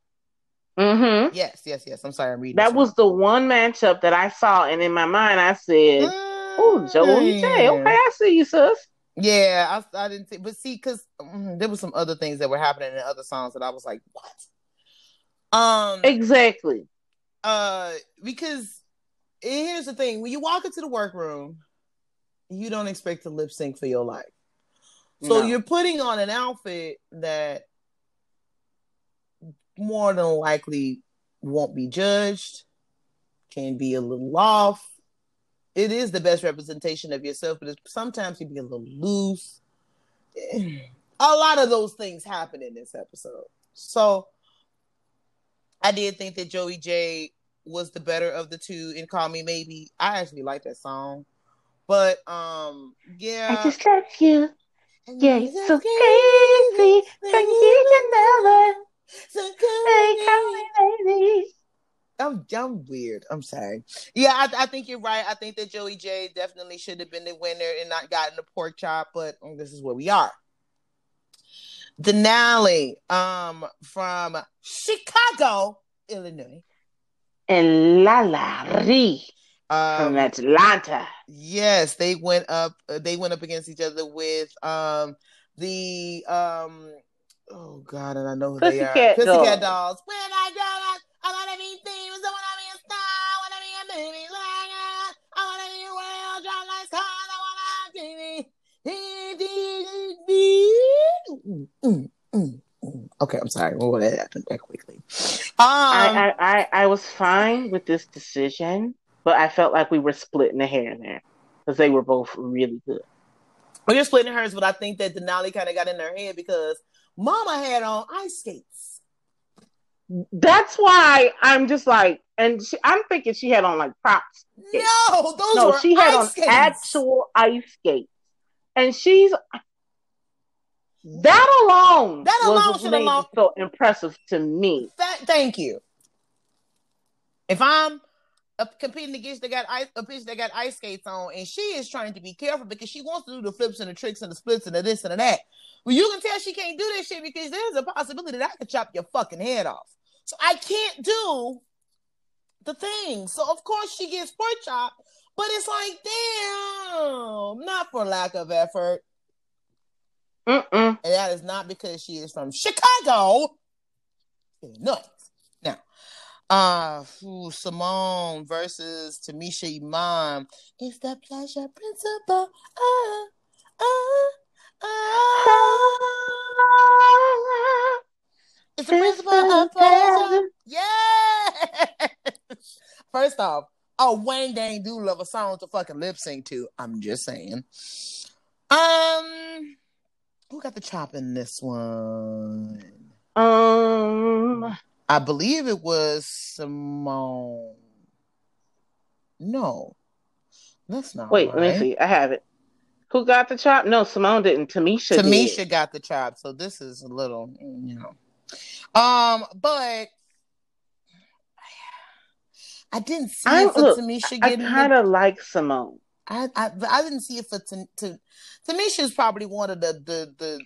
Mm-hmm. Yes, yes, yes. I'm sorry, I'm reading. That was the one matchup that I saw, and in my mind, I said, "Oh, Joey Jay. Okay, I see you, sis." Yeah, I, I didn't see, but see, because mm, there was some other things that were happening in other songs that I was like, "What?" Um exactly. Uh because here's the thing, when you walk into the workroom, you don't expect to lip sync for your life. So no. you're putting on an outfit that more than likely won't be judged, can be a little off. It is the best representation of yourself, but sometimes you be a little loose. (sighs) A lot of those things happen in this episode. So I did think that Joey Jay was the better of the two in Call Me Maybe. I actually like that song. But um yeah. I just love you. Yeah, you're so crazy. Can you never so call me baby. I'm I'm weird. I'm sorry. Yeah, I, I think you're right. I think that Joey Jay definitely should have been the winner and not gotten the pork chop, but um, this is where we are. Denali, um, from Chicago, Illinois. And LaLa Ri um, from Atlanta. Yes, they went up. Uh, they went up against each other with um the um. Oh God, and I know who Pussycat they are. Pussycat Dolls. When I grow up, I wanna be. I wanna be a star. I wanna be a movie Okay, I'm sorry. We'll let that back quickly. Um, I, I, I was fine with this decision, but I felt like we were splitting the hair there because they were both really good. Well, you're splitting hers, but I think that Denali kind of got in her head because Mama had on ice skates. That's why I'm just like, and she, I'm thinking she had on like props. No, those no, she had on skates. actual ice skates, and she's that alone. That alone should alone so impressive to me. That, thank you. If I'm competing against they got ice, a bitch that got ice skates on, and she is trying to be careful because she wants to do the flips and the tricks and the splits and the this and the that. Well, you can tell she can't do this shit because there's a possibility that I could chop your fucking head off. So I can't do the thing. So of course she gets pork chop, but it's like, damn, not for lack of effort. Mm-mm. And that is not because she is from Chicago. No. Now, uh, ooh, Symone versus Tamisha Iman. It's the pleasure principle. Uh, uh, uh. It's the principle of pleasure. Yeah. (laughs) First off, oh Wayne Dang do love a song to fucking lip sync to. I'm just saying. Um, who got the chop in this one? Um, I believe it was Symone. No, that's not. Wait, right. let me see. I have it. Who got the chop? No, Symone didn't. Tamisha. Tamisha did. got the chop. So this is a little, you know. Um, but I didn't see I, it for look, Tamisha getting. I kind of like Symone. I, I I didn't see it for to, to is probably one of the the the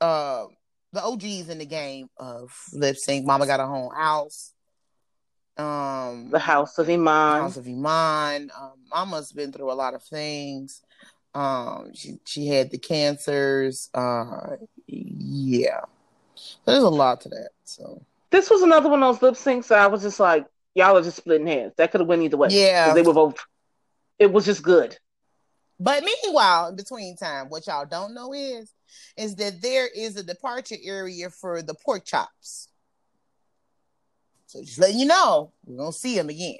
the uh the OGs in the game of lip sync. Mama got a home house. Um, the House of Iman. House of Iman. Um, Mama's been through a lot of things. Um, she she had the cancers. Uh, yeah. There's a lot to that. So this was another one of those lip syncs. I was just like, y'all are just splitting hairs. That could have went either way. Yeah, they were both. It was just good. But meanwhile, in between time, what y'all don't know is, is that there is a departure area for the pork chops. So just letting you know, we're gonna see them again.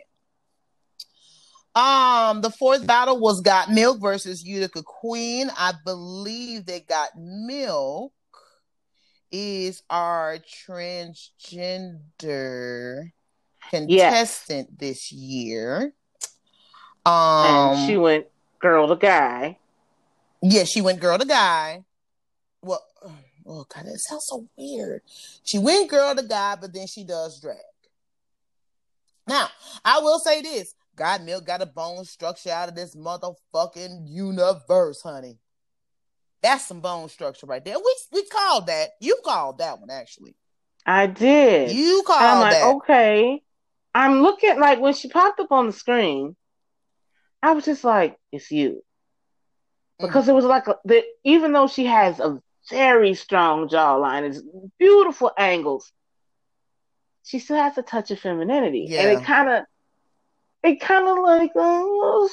Um, the fourth battle was Gottmik versus Utica Queen. I believe they Gottmik is our transgender contestant yes. this year. Um, and she went girl to guy. Yeah, she went girl to guy. Well, oh god, that sounds so weird. She went girl to guy, but then she does drag. Now, I will say this: Gottmik got a bone structure out of this motherfucking universe, honey. That's some bone structure right there. We we called that. You called that one actually. I did. You called I'm like, that. Okay. I'm looking like when she popped up on the screen, I was just like, it's you. Because mm. it was like a, the, even though she has a very strong jawline, it's beautiful angles, she still has a touch of femininity. Yeah. And it kind of it kind of like uh, I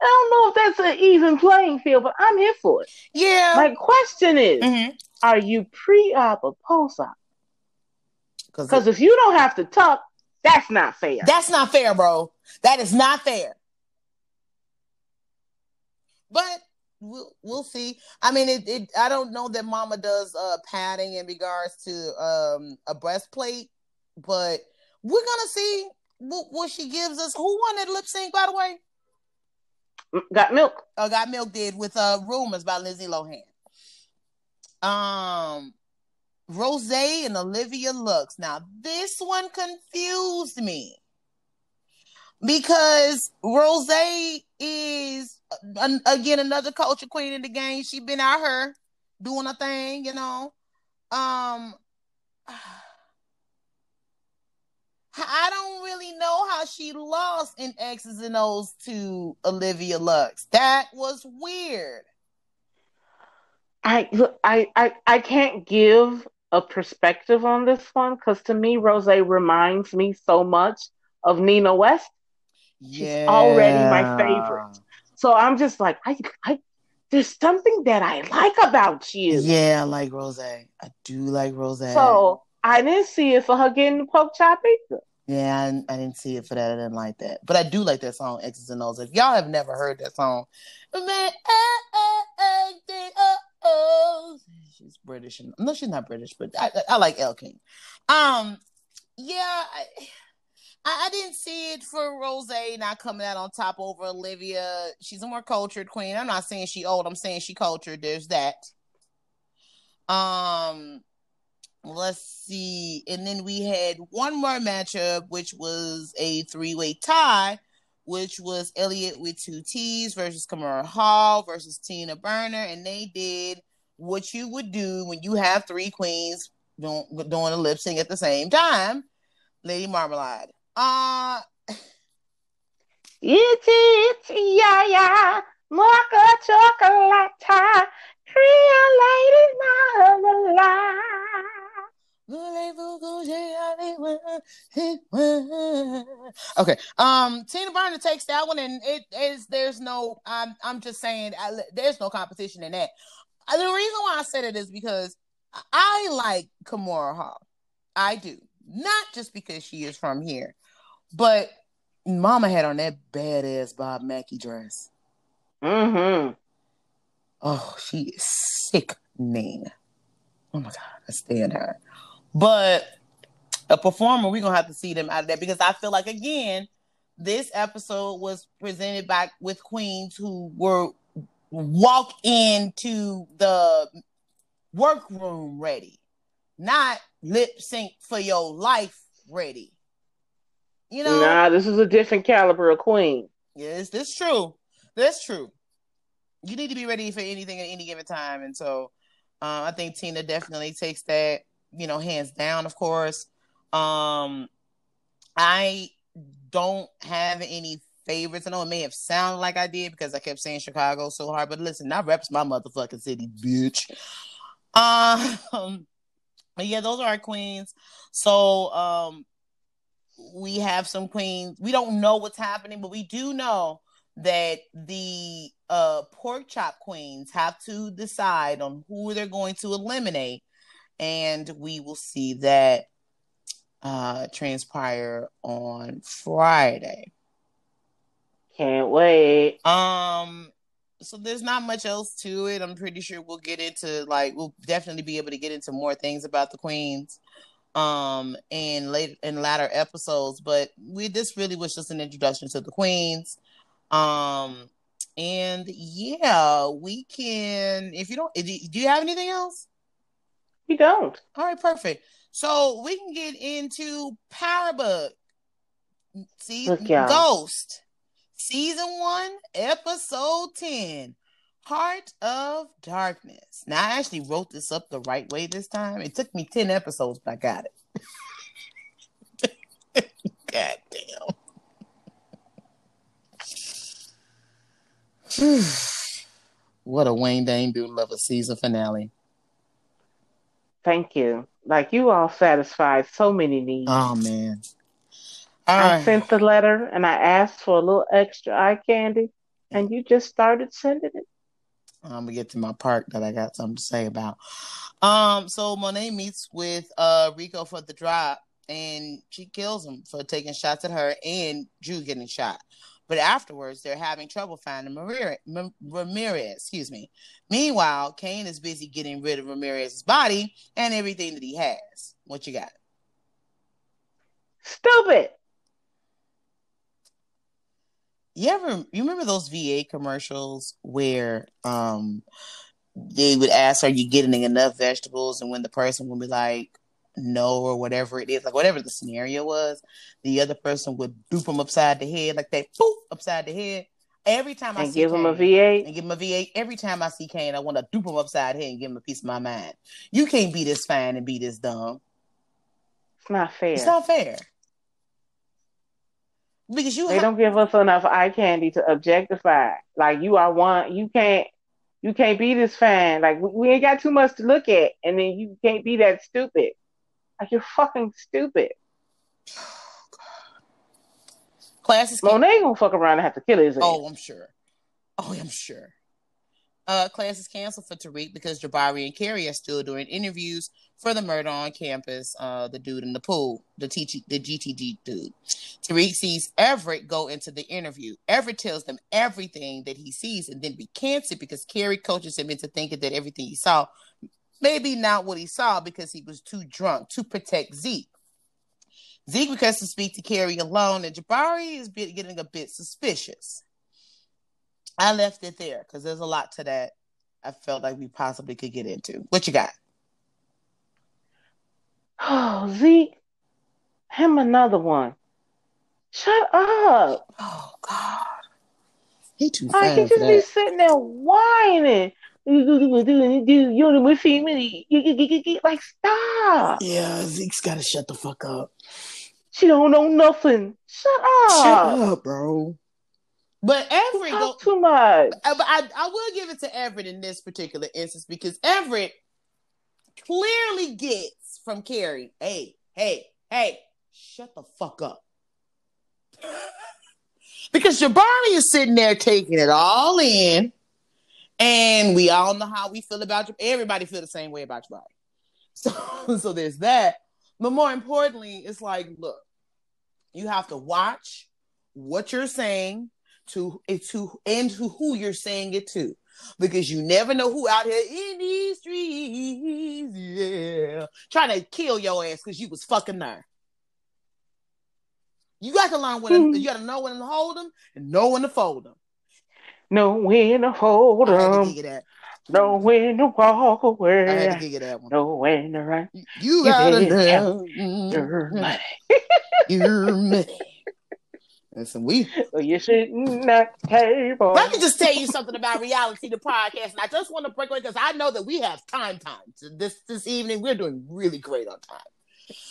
don't know if that's an even playing field, but I'm here for it. Yeah. My question is, mm-hmm. are you pre-op or post-op? Because if you don't have to tuck, that's not fair. That's not fair, bro. That is not fair. But we'll we'll see. I mean, it, it I don't know that Mama does uh padding in regards to um a breastplate. but we're gonna see what, what she gives us. Who won that lip sync, by the way? Gottmik. Uh, Gottmik did with uh rumors about Lindsay Lohan. Um, Rose and Olivia Lux. Now this one confused me because Rose is again another culture queen in the game. She been out her doing a thing, you know. Um, (sighs) I don't really know how she lost in X's and O's to Olivia Lux. That was weird. I I I, I can't give a perspective on this one because to me, Rose reminds me so much of Nina West. Yeah. She's already my favorite. So I'm just like, I, I, there's something that I like about you. Yeah, I like Rose. I do like Rose. So I didn't see it for her getting the pork chop. Yeah, I, I, didn't see it for that. I didn't like that. But I do like that song, X's and O's. If y'all have never heard that song, man, uh, uh, uh, she's British. And, no, she's not British, but I, I like Elle King. Um, yeah, I, I, didn't see it for Rose not coming out on top over Olivia. She's a more cultured queen. I'm not saying she old. I'm saying she cultured. There's that. Um, let's see. And then we had one more matchup, which was a three way tie, which was Elliott with two T's versus Kahmora Hall versus Tina Burner. And they did what you would do when you have three queens doing, doing a lip sync at the same time. Lady Marmalade. Uh it's it's yeah yeah mocha chocolate. Okay. Um, Tina Burner takes that one, and it is there's no. I'm I'm just saying I, there's no competition in that. Uh, the reason why I said it is because I like Kahmora Hall. I do not just because she is from here, but Mama had on that badass Bob Mackie dress. Mm-hmm. Oh, she is sickening. Oh my god, I stand her. But a performer, we're gonna have to see them out of that because I feel like again, this episode was presented by with queens who were walk into the workroom ready, not lip sync for your life ready. You know, nah, this is a different caliber of queen. Yes, that's true. That's true. You need to be ready for anything at any given time, and so uh, I think Tina definitely takes that you know, hands down, of course. Um, I don't have any favorites. I know it may have sounded like I did because I kept saying Chicago so hard, but listen, I reps my motherfucking city, bitch. Um, (laughs) but yeah, those are our queens. So um, we have some queens. We don't know what's happening, but we do know that the uh pork chop queens have to decide on who they're going to eliminate and we will see that uh, transpire on Friday. Can't wait. Um, so there's not much else to it. I'm pretty sure we'll get into like we'll definitely be able to get into more things about the queens um in late in latter episodes but we this really was just an introduction to the queens um and yeah we can if you don't do you have anything else we don't. All right, perfect. So we can get into Powerbook. See, Ghost, season one, episode ten, Heart of Darkness. Now I actually wrote this up the right way this time. It took me ten episodes, but I got it. (laughs) God damn. (sighs) what a Wayne Dane of a season finale. Thank you. Like you all satisfied so many needs. Oh man. All I right. sent the letter and I asked for a little extra eye candy and you just started sending it. I'm gonna get to my part that I got something to say about. Um, so Monet meets with uh Rico for the drop and she kills him for taking shots at her and Drew getting shot. But afterwards, they're having trouble finding Ramirez, Ramirez. Excuse me. Meanwhile, Kane is busy getting rid of Ramirez's body and everything that he has. What you got? Stupid. You ever you remember those V8 commercials where um they would ask, Are you getting enough vegetables? And when the person would be like, No, or whatever it is, like whatever the scenario was, the other person would boop them upside the head, like that boop upside the head. Every time I and see give Kane, him a V8 and give him a V8, every time I see Kane, I want to dupe him upside the head and give him a piece of my mind. You can't be this fine and be this dumb. It's not fair. It's not fair. Because you they ha- don't give us enough eye candy to objectify. Like you are one, you can't, you can't be this fan. Like we, we ain't got too much to look at, and then you can't be that stupid. Like you're fucking stupid. classes. Monet gonna fuck around and have to kill his. Oh, I'm sure. Oh, I'm sure. Uh, class is canceled for Tariq because Jabari and Carrie are still doing interviews for the murder on campus. Uh, the dude in the pool, the TG, the GTG dude. Tariq sees Everett go into the interview. Everett tells them everything that he sees and then recants it because Carrie coaches him into thinking that everything he saw, maybe not what he saw because he was too drunk to protect Zeke. Zeke requests to speak to Carrie alone, and Jabari is getting a bit suspicious. I left it there because there's a lot to that. I felt like we possibly could get into. What you got? Oh, Zeke, him another one. Shut up. Oh God, he too. I can just be sitting there whining. You know, with Like, stop. Yeah, Zeke's got to shut the fuck up. She don't know nothing. Shut up. Shut up, bro. But Everett go, too much. Uh, but I, I will give it to Everett in this particular instance because Everett clearly gets from Carrie, hey, hey, hey, shut the fuck up. (laughs) because Jabari is sitting there taking it all in, and we all know how we feel about Jabari. Everybody feel the same way about Jabari. (laughs) So, so there's that. But more importantly, it's like, look, you have to watch what you're saying to it to and to who you're saying it to because you never know who out here in these streets, yeah, trying to kill your ass because you was fucking there. You got to learn when to, hmm. you got to know when to hold them and know when to fold them. Know when to hold them. Know when to walk away. I had to you that one. Know when to run. You gotta know. You're money. You're money. (laughs) Listen, we. Well, you're sitting at the table. Let me just tell you something about reality, the podcast, and I just want to break away because I know that we have time time. So this this evening, we're doing really great on time.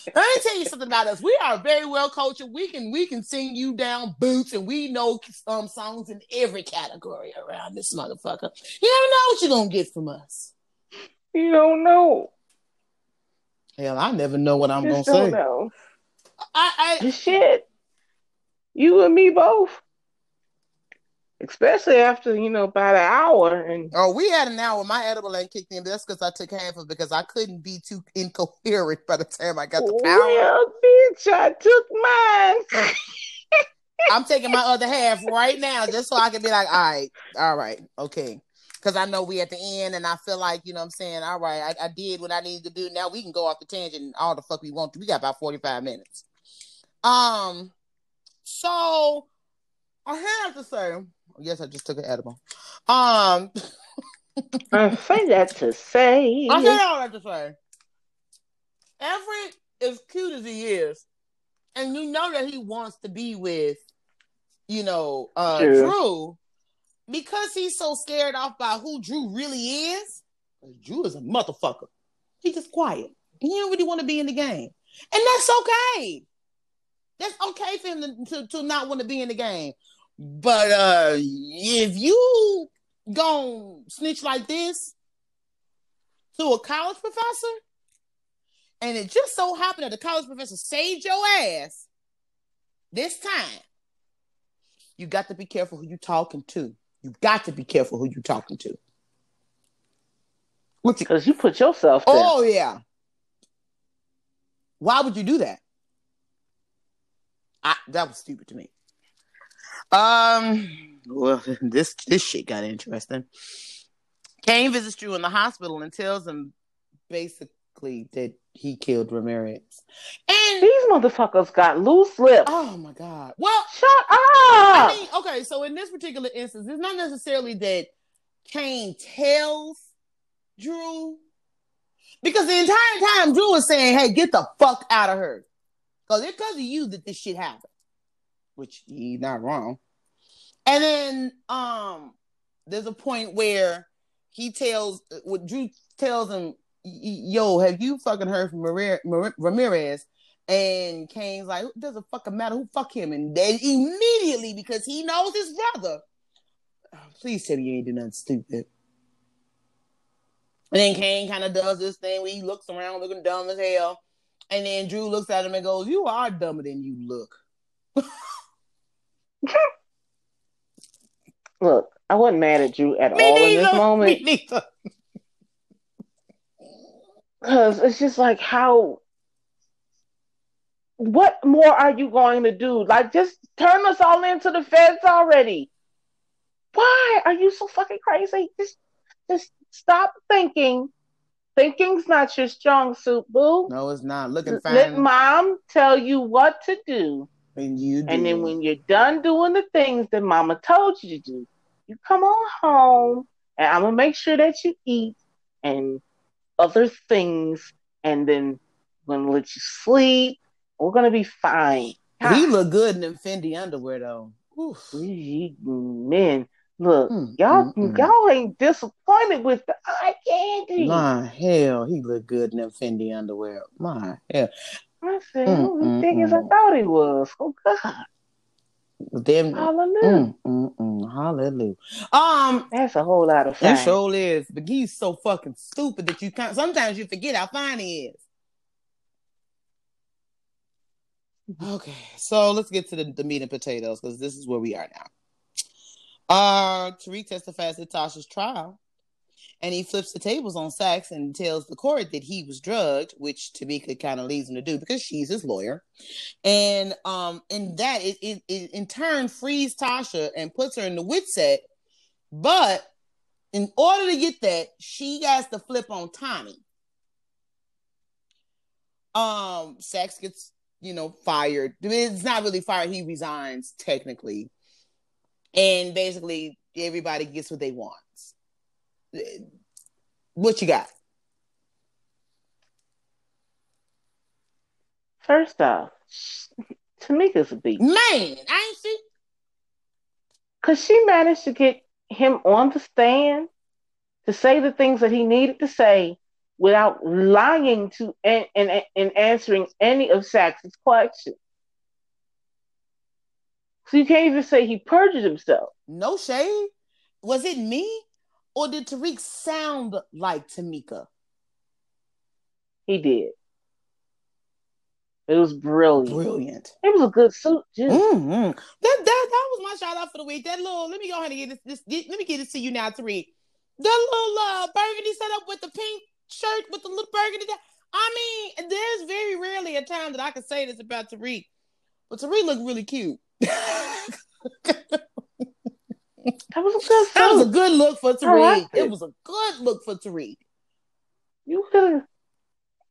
Let me tell you something about us. We are very well cultured. We can we can sing you down boots, and we know um songs in every category around this motherfucker. You don't know what you're gonna get from us. You don't know. Hell, I never know what I'm gonna say. Know. I, I shit. You and me both. Especially after, you know, about an hour and Oh, we had an hour. My edible ain't kicked in. That's because I took half of it because I couldn't be too incoherent by the time I got the power. Well, bitch, I took mine. (laughs) I'm taking my other half right now just so I can be like, all right, all right, okay. Because I know we at the end and I feel like, you know I'm saying, all right, I, I did what I needed to do. Now we can go off the tangent all the fuck we want to. We got about 45 minutes. Um, so I have to say, yes, I just took an edible. Um, I say (laughs) that to say. I say all that to say. Everett, as cute as he is, and you know that he wants to be with, you know, uh, Drew, because he's so scared off by who Drew really is. Drew is a motherfucker. He's just quiet. He don't really want to be in the game, and that's okay. That's okay for him to, to, to not want to be in the game. But uh if you go snitch like this to a college professor, and it just so happened that the college professor saved your ass this time, you got to be careful who you talking to. You got to be careful who you talking to. Because you put yourself there. Oh yeah. Why would you do that? I, that was stupid to me. Um, well, (laughs) this this shit got interesting. Kane visits Drew in the hospital and tells him basically that he killed Ramirez. And these motherfuckers got loose lips. Oh my god. Well, shut up. I mean, okay, so in this particular instance, it's not necessarily that Kane tells Drew because the entire time Drew was saying, "Hey, get the fuck out of her," because it's because of you that this shit happened. Which he's not wrong. And then um, there's a point where he tells what Drew tells him, "Yo, have you fucking heard from Ramirez?" And Kane's like, "It doesn't fucking matter who fuck him." And then immediately, because he knows his brother, please tell me you ain't do nothing stupid. And then Kane kind of does this thing where he looks around looking dumb as hell. And then Drew looks at him and goes, You are dumber than you look. (laughs) look, I wasn't mad at Drew at Me all neither. in this (laughs) moment. Because it's just like, how. What more are you going to do? Like, just turn us all into the feds already. Why are you so fucking crazy? Just, just Stop thinking. Thinking's not your strong suit, boo. No, it's not. Looking fine. Let mom tell you what to do. And you do. And then when you're done doing the things that mama told you to do, you come on home and I'm gonna make sure that you eat and other things, and then we're gonna let you sleep. We're gonna be fine. He look good in them Fendi underwear though. Oof. Men, Look, mm, y'all, mm, y'all ain't disappointed with the eye candy. My hell, he looked good in them Fendi underwear. My hell. I said, mm, mm, big as I mm. thought he was. Oh God. Them, hallelujah. Mm, mm, hallelujah. Um, that's a whole lot of fun. That sure is, but he's so fucking stupid that you can't. Sometimes you forget how fine he is. Okay, so let's get to the, the meat and potatoes because this is where we are now. Uh, Tariq testifies at Tasha's trial, and he flips the tables on Saxe and tells the court that he was drugged, which Tamika kind of leads him to do because she's his lawyer. And um, and that, it, it, it in turn frees Tasha and puts her in the WITSEC. But in order to get that, she has to flip on Tommy. Um, Saxe gets, you know, fired. It's not really fired. He resigns technically and basically everybody gets what they want. What you got? First off, Tamika's a beast. Man, I ain't see. Cause she managed to get him on the stand to say the things that he needed to say without lying to and and, and answering any of Saxe's questions. So you can't even say he perjured himself. No shade. Was it me? Or did Tariq sound like Tamika? He did. It was brilliant. Brilliant. It was a good suit. Mm-hmm. That, that that was my shout out for the week. That little, let me go ahead and get this, this get, let me get this to you now, Tariq. The little uh, burgundy set up with the pink shirt with the little burgundy. I mean, there's very rarely a time that I can say this about Tariq, but Tariq looked really cute that was a good. That was a good look for Tariq. It. it was a good look for Tariq. You could have.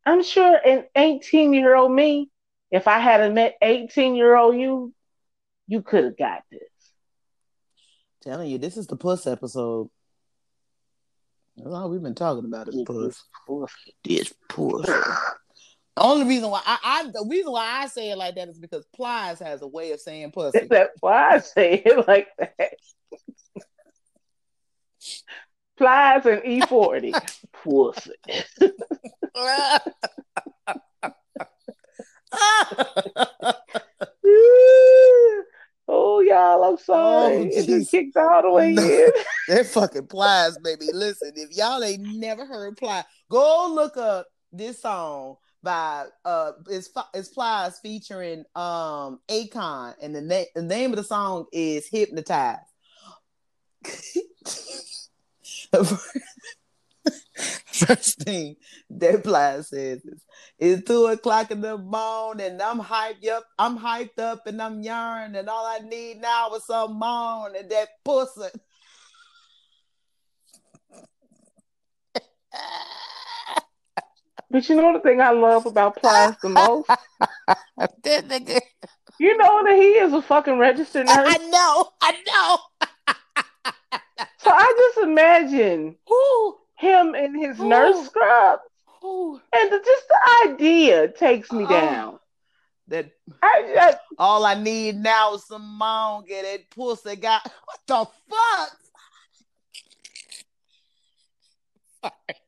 I'm sure an 18 year old me, if I had met 18 year old you, you could have got this. Telling you, this is the puss episode. That's all we've been talking about is puss. Puss. This puss. Only reason why I, I, the reason why I say it like that is because Plies has a way of saying (laughs) pussy. That's that why I say it like that. Plies and E forty (laughs) pussy. (laughs) oh y'all, I'm oh, sorry. Oh, it just kicked all the way in. They're fucking Plies, baby. Listen, if y'all ain't never heard Plies, go look up this song by uh it's it's Plies featuring um Akon and the, na- the name of the song is Hypnotized. (laughs) First thing that Plies says is it's two o'clock in the morning and I'm hyped up, I'm hyped up and I'm yarn and all I need now is some moan and that pussy. (laughs) But you know the thing I love about Plies the most? (laughs) that nigga. You know that he is a fucking registered nurse. I know, I know. so I just imagine Ooh. him in his Ooh. nurse scrubs. Ooh. And the, just the idea takes me oh. down. That I, all I need now is some mom get that pussy got what the fuck? (laughs) Sorry.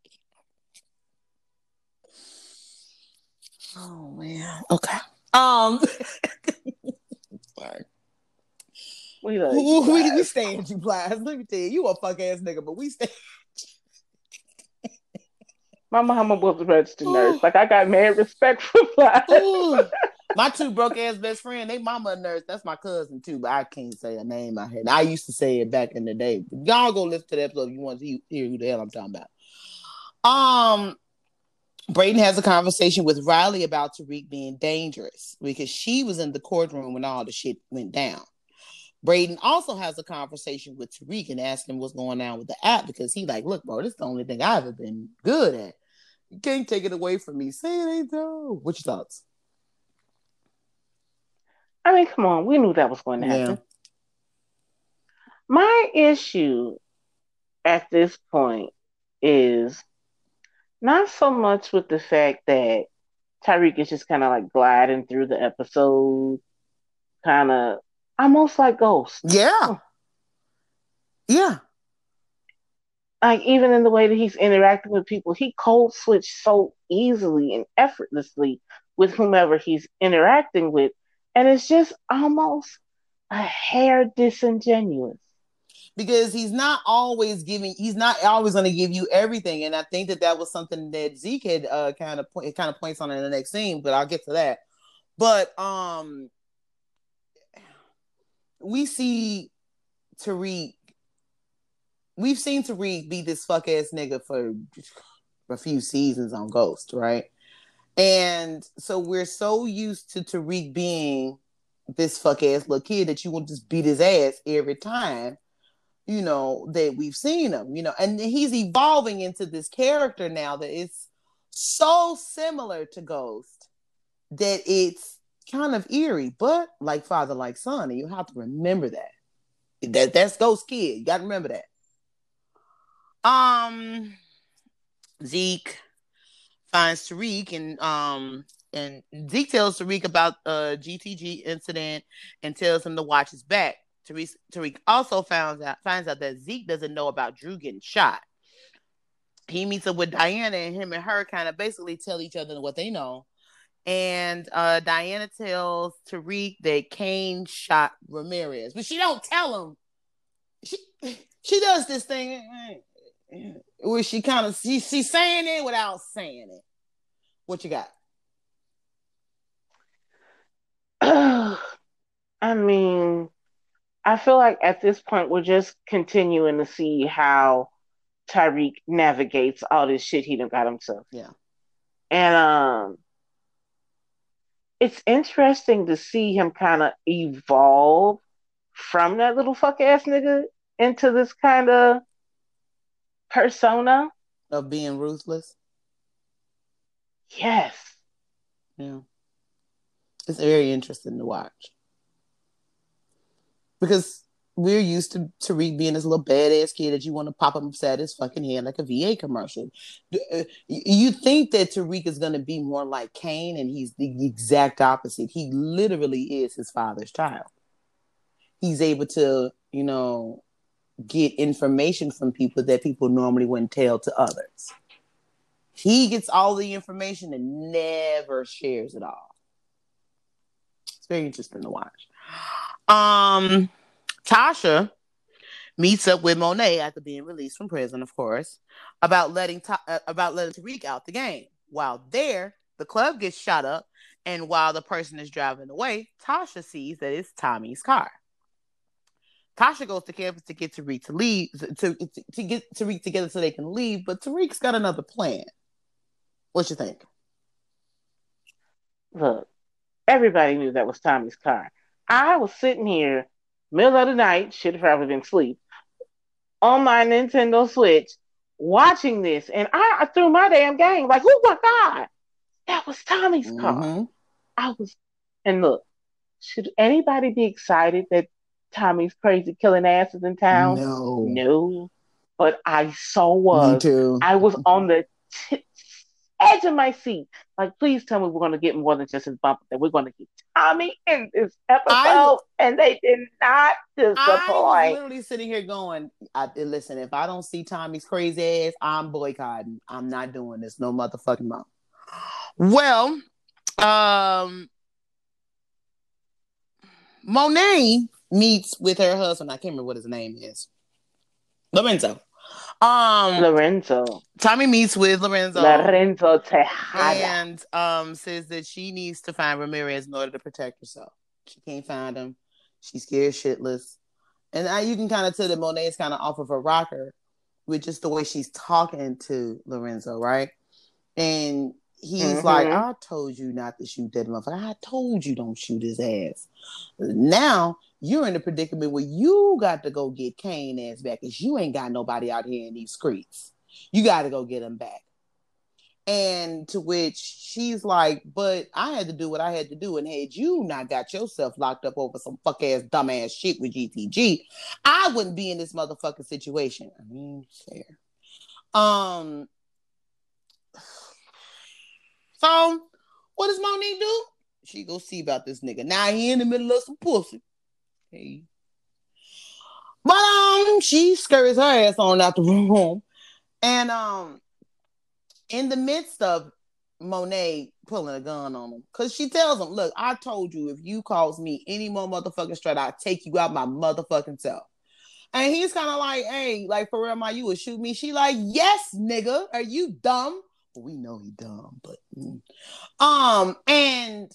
Oh man. Okay. Um (laughs) sorry. We like we, we stand you, Plies. Let me tell you, you a fuck ass nigga, but we stand. My mama was a registered nurse. Like I got mad respect for (laughs) Plies. my two broke ass best friend, they mama a nurse. That's my cousin too, but I can't say a name I had. I used to say it back in the day. Y'all go listen to the episode if you want to hear who the hell I'm talking about. Um, Brayden has a conversation with Riley about Tariq being dangerous because she was in the courtroom when all the shit went down. Brayden also has a conversation with Tariq and asking him what's going on with the app because he like, look, bro, this is the only thing I've ever been good at. You can't take it away from me. Say it ain't so. What's your thoughts? I mean, come on, we knew that was going to happen. Yeah. My issue at this point is not so much with the fact that Tariq is just kind of like gliding through the episode, kind of almost like Ghost. Yeah. Oh. Yeah. Like even in the way that he's interacting with people, he cold switch so easily and effortlessly with whomever he's interacting with and it's just almost a hair disingenuous because he's not always giving he's not always going to give you everything. And i think that that was something that zeke had uh, kind of point kind of points on in the next scene but i'll get to that. But um we see tariq we've seen tariq be this fuck ass nigga for a few seasons on ghost right? And so we're so used to Tariq being this fuck ass little kid that you want to just beat his ass every time, you know, that we've seen him, you know, and he's evolving into this character now that is so similar to Ghost that it's kind of eerie, but like father, like son, and you have to remember that. That that's Ghost Kid. You gotta remember that. Um Zeke finds Tariq and um and Zeke tells Tariq about uh GTG incident and tells him to watch his back. Tariq, Tariq also finds out finds out that Zeke doesn't know about Drew getting shot. He meets up with Diana and him and her kind of basically tell each other what they know. And uh, Diana tells Tariq that Kane shot Ramirez, but she don't tell him. She (laughs) she does this thing (clears throat) where she kind of she, she's saying it without saying it. What you got? (sighs) I mean, I feel like at this point we're just continuing to see how Tariq navigates all this shit he done got himself. Yeah. And um it's interesting to see him kind of evolve from that little fuck ass nigga into this kind of persona of being ruthless. Yes. Yeah. It's very interesting to watch. Because we're used to Tariq being this little badass kid that you want to pop him upside his fucking head like a V8 commercial. Uh, you think that Tariq is going to be more like Kane, and he's the exact opposite. He literally is his father's child. He's able to, you know, get information from people that people normally wouldn't tell to others. He gets all the information and never shares it all. It's very interesting to watch. Um, Tasha meets up with Monet after being released from prison, of course, about letting Ta- uh, about letting Tariq out the game. While there, the club gets shot up, and while the person is driving away, Tasha sees that it's Tommy's car. Tasha goes to campus to get Tariq to leave to, to, to get Tariq together so they can leave, but Tariq's got another plan. What you think? Look, everybody knew that was Tommy's car. I was sitting here, middle of the night, should have probably been asleep, on my Nintendo Switch, watching this, and I, I threw my damn game like, oh my god, that was Tommy's car. Mm-hmm. I was, and look, should anybody be excited that Tommy's crazy killing asses in town? No, no. But I so was. Me too. I was on the t- edge of my seat. Like, please tell me we're going to get more than just his bump. That we're going to get Tommy in this episode, I, and they did not disappoint. I was literally sitting here going, I, "Listen, if I don't see Tommy's crazy ass, I'm boycotting. I'm not doing this. No motherfucking mom." Well, um, Monet meets with her husband. I can't remember what his name is. Lorenzo. Um, Lorenzo. Tommy meets with Lorenzo. Lorenzo Tejada. And um, says that she needs to find Ramirez in order to protect herself. She can't find him. She's scared shitless. And I, you can kind of tell that Monet is kind of off of a rocker with just the way she's talking to Lorenzo, right? And he's mm-hmm. like, I told you not to shoot that motherfucker. I told you don't shoot his ass. Now you're in a predicament where you got to go get Kane ass back because you ain't got nobody out here in these streets. You got to go get him back. And to which she's like, but I had to do what I had to do. And had you not got yourself locked up over some fuck ass dumbass shit with GTG, I wouldn't be in this motherfucking situation. I mean, fair. Um, (sighs) so what does Monique do? She go see about this nigga. Now he in the middle of some pussy. But um, she scurries her ass on out the room. And um, in the midst of Monet pulling a gun on him, because she tells him, Look, I told you if you cause me any more motherfucking straight, I'll take you out my motherfucking self. And he's kind of like, Hey, like for real, my you would shoot me. She like, Yes, nigga, are you dumb? We know he dumb, but mm. um, and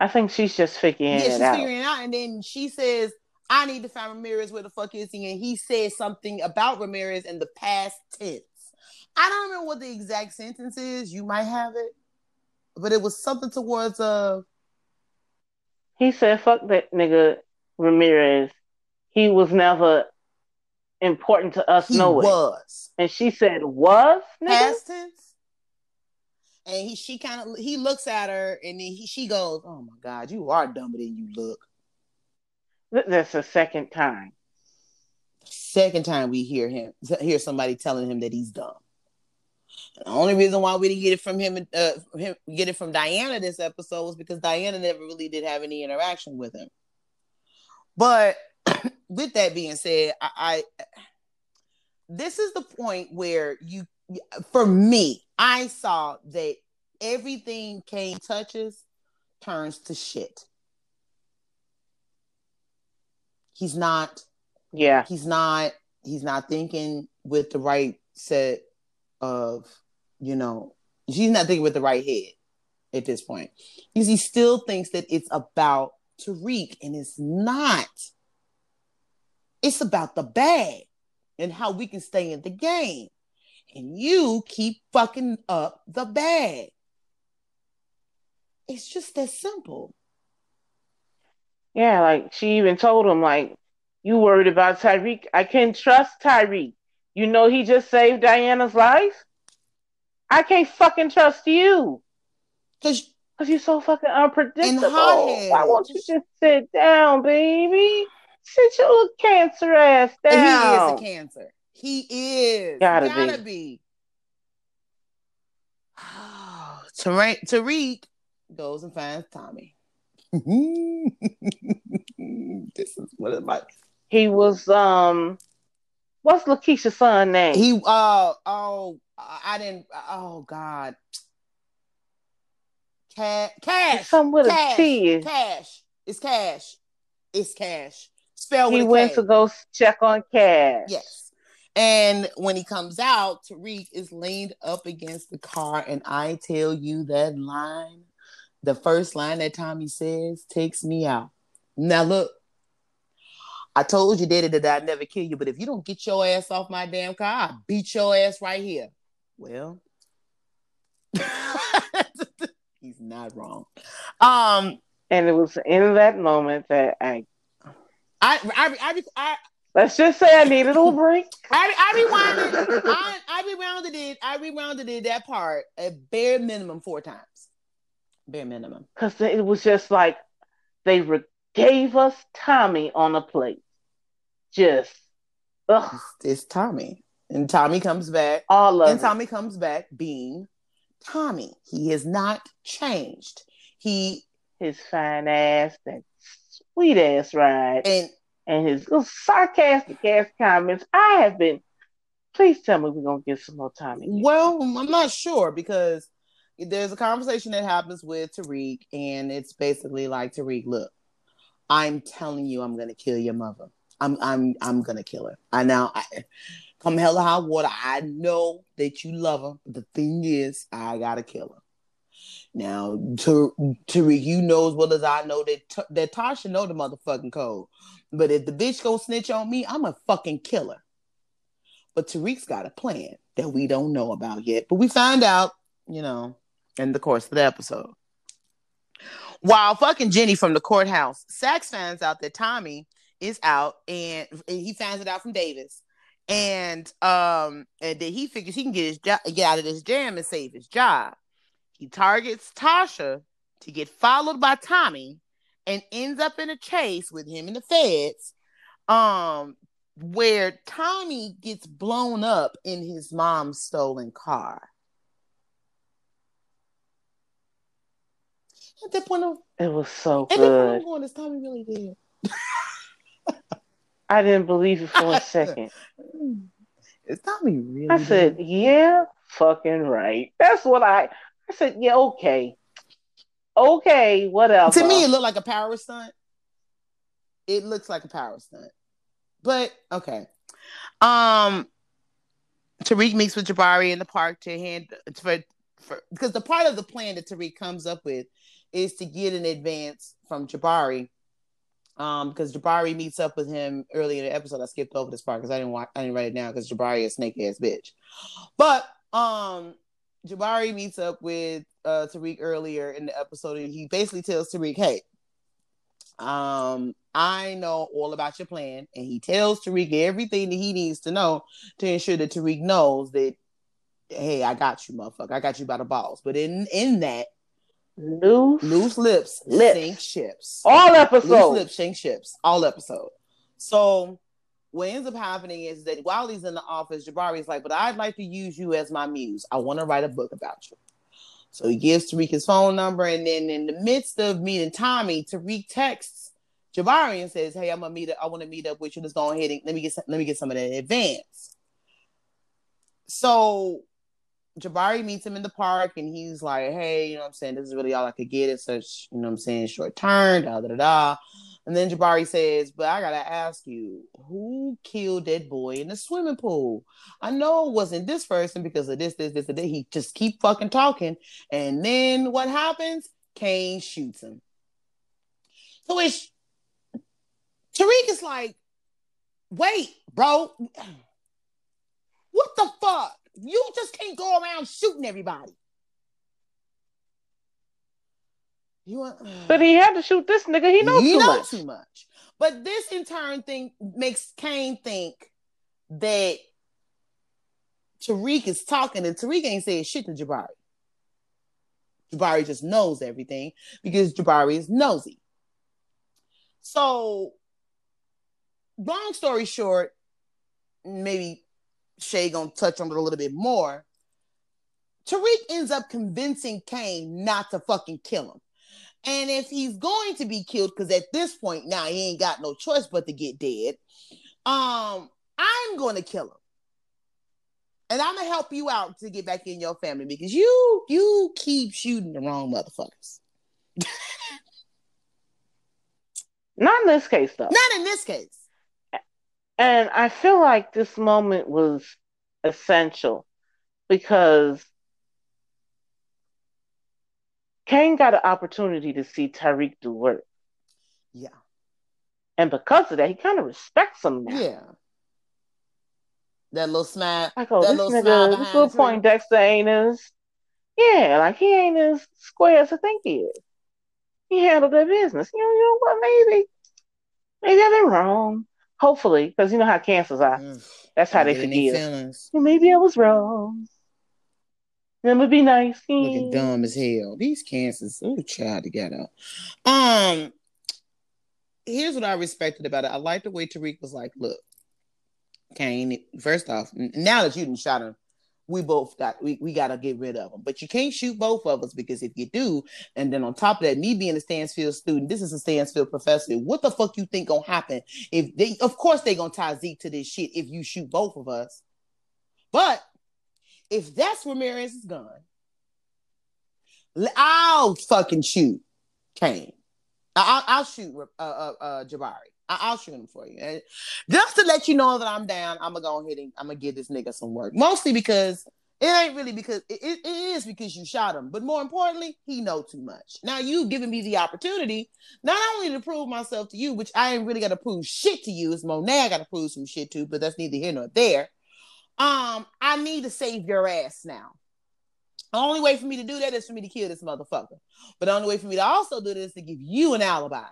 I think she's just figuring yeah, she's out. figuring it out. And then she says, I need to find Ramirez. Where the fuck is he? And he says something about Ramirez in the past tense. I don't remember what the exact sentence is. You might have it, but it was something towards uh. He said, "Fuck that nigga Ramirez. He was never important to us. He knowing." Was, and she said, "Was nigga? past tense." And he she kind of he looks at her and then he, she goes, "Oh my God, you are dumber than you look." That's the second time. Second time we hear him hear somebody telling him that he's dumb. The only reason why we didn't get it from him, uh, him get it from Diana this episode was because Diana never really did have any interaction with him. But (clears throat) with that being said, I, I this is the point where you, for me, I saw that everything Kane touches turns to shit. He's not. Yeah. He's not. He's not thinking with the right set of, you know, he's not thinking with the right head at this point. Because he still thinks that it's about Tariq, and it's not. It's about the bag and how we can stay in the game and you keep fucking up the bag. It's just that simple. Yeah, like she even told him, like, you worried about Tariq. I can't trust Tariq. You know he just saved Diana's life. I can't fucking trust you. Cause, Cause you're so fucking unpredictable. Why won't you just sit down, baby? Sit your little cancer ass down. And he is a cancer. He is. Gotta, Gotta be. be. (sighs) Oh, Tariq, Tariq goes and finds Tommy. (laughs) this is what it like. He was um what's Lakeisha's son name? He uh oh I didn't oh god. Cash cash. Some with cash, a T. Cash. It's cash. It's cash. Spell He went K. to go check on cash. Yes. And when he comes out, Tariq is leaned up against the car. And I tell you that line, the first line that Tommy says, takes me out. Now, look, I told you, Daddy, that I'd never kill you. But if you don't get your ass off my damn car, I'll beat your ass right here. Well, (laughs) he's not wrong. Um, and it was in that moment that I, I, I, I, I Let's just say I needed a little break. (laughs) I, I rewinded. I, I rewounded it. I rewounded it that part at bare minimum four times. Bare minimum. Because it was just like they re- gave us Tommy on a plate. Just, ugh. It's, it's Tommy. And Tommy comes back. All of And it. Tommy comes back being Tommy. He has not changed. He His fine ass, that sweet ass ride, and and his little sarcastic ass comments. I have been. Please tell me we're gonna get some more Tommy. well, I'm not sure because there's a conversation that happens with Tariq, and it's basically like Tariq, look, I'm telling you, I'm gonna kill your mother. I'm I'm I'm gonna kill her. I now I, come hell or high water. I know that you love her, but the thing is, I gotta kill her. Now, Tar- Tariq, you know as well as I know that that Tasha know the motherfucking code. But if the bitch go snitch on me, I'm a fucking killer. But Tariq's got a plan that we don't know about yet. But we find out, you know, in the course of the episode. While fucking Jenny from the courthouse, Saxe finds out that Tommy is out and, he finds it out from Davis. And um and then he figures he can get his jo- get out of this jam and save his job. He targets Tasha to get followed by Tommy and ends up in a chase with him and the feds. Um where Tommy gets blown up in his mom's stolen car. At that point, It was so at that point, I'm good. going, is Tommy really dead? (laughs) I didn't believe it for a second. (laughs) Is Tommy really? I said, dead? "Yeah, fucking right." That's what I. I said, "Yeah, okay, okay, whatever." to me, it looked like a power stunt. It looks like a power stunt, but okay. Um, Tariq meets with Jabari in the park to hand for for because the part of the plan that Tariq comes up with is to get an advance from Jabari. Um, because Jabari meets up with him early in the episode. I skipped over this part because I didn't watch, I didn't write it down because Jabari is snake ass bitch. But um, Jabari meets up with uh Tariq earlier in the episode, and he basically tells Tariq, "Hey, um, I know all about your plan," and he tells Tariq everything that he needs to know to ensure that Tariq knows that, "Hey, I got you, motherfucker. I got you by the balls." But in in that, loose, loose lips, Lips. sink ships. all Loose episodes. lips, sink ships. All episode. So what ends up happening is that while he's in the office, Jabari's like, but I'd like to use you as my muse. I want to write a book about you. So he gives Tariq his phone number, and then in the midst of meeting Tommy, Tariq texts Jabari and says, "Hey, I'm gonna meet. Up, I want to meet up with you. Let's go ahead and let me get some, let me get some of that in advance." So Jabari meets him in the park, and he's like, "Hey, you know what I'm saying? This is really all I could get. It's such, you know what I'm saying, short term, da da da da." And then Jabari says, But I gotta ask you, who killed that boy in the swimming pool? I know it wasn't this person because of this, this, this, and that. He just keep fucking talking. And then what happens? Kane shoots him. So it's Tariq is like, wait, bro. What the fuck? You just can't go around shooting everybody. You want (sighs) But he had to shoot this nigga. He knows he too knows much. too much. But this in turn thing makes Kane think that Tariq is talking, and Tariq ain't saying shit to Jabari. Jabari just knows everything because Jabari is nosy. So, long story short, maybe Shay gonna touch on it a little bit more. Tariq ends up convincing Kane not to fucking kill him. And if he's going to be killed, because at this point now he ain't got no choice but to get dead, um, I'm going to kill him, and I'm gonna help you out to get back in your family because you you keep shooting the wrong motherfuckers. (laughs) Not in this case, though. Not in this case. And I feel like this moment was essential because Kane got an opportunity to see Tariq do work. Yeah, And because of that, he kind of respects him now. yeah. That little smile. Like, oh, That this little nigga, this little point Dexter ain't as, yeah, like he ain't as square as I think he is. He handled that business. You know, you know what? Maybe, maybe I've been wrong. Hopefully, because you know how cancers are. Mm. That's how they forgive. Maybe I was wrong. That would be nice. Looking dumb as hell. These cancers, oh, child, together. Um, here's what I respected about it. I liked the way Tariq was like, "Look, Kane, First off, now that you didn't shot him, we both got we, we got to get rid of them. But you can't shoot both of us because if you do, and then on top of that, me being a Stansfield student, this is a Stansfield professor. What the fuck you think gonna happen if they? Of course they gonna tie Zeke to this shit if you shoot both of us. But if that's where Marius is gone, I'll fucking shoot Kane. I'll, I'll shoot uh, uh, uh, Jabari. I- will shoot him for you. And just to let you know that I'm down, I'm gonna go ahead and I'm gonna give this nigga some work. Mostly because it ain't really because it, it, is because you shot him, but more importantly, he know too much. Now you giving me the opportunity not only to prove myself to you, which I ain't really gotta prove shit to you. It's Monet I gotta prove some shit to, but that's neither here nor there. Um, I need to save your ass now. The only way for me to do that is for me to kill this motherfucker. But the only way for me to also do this is to give you an alibi.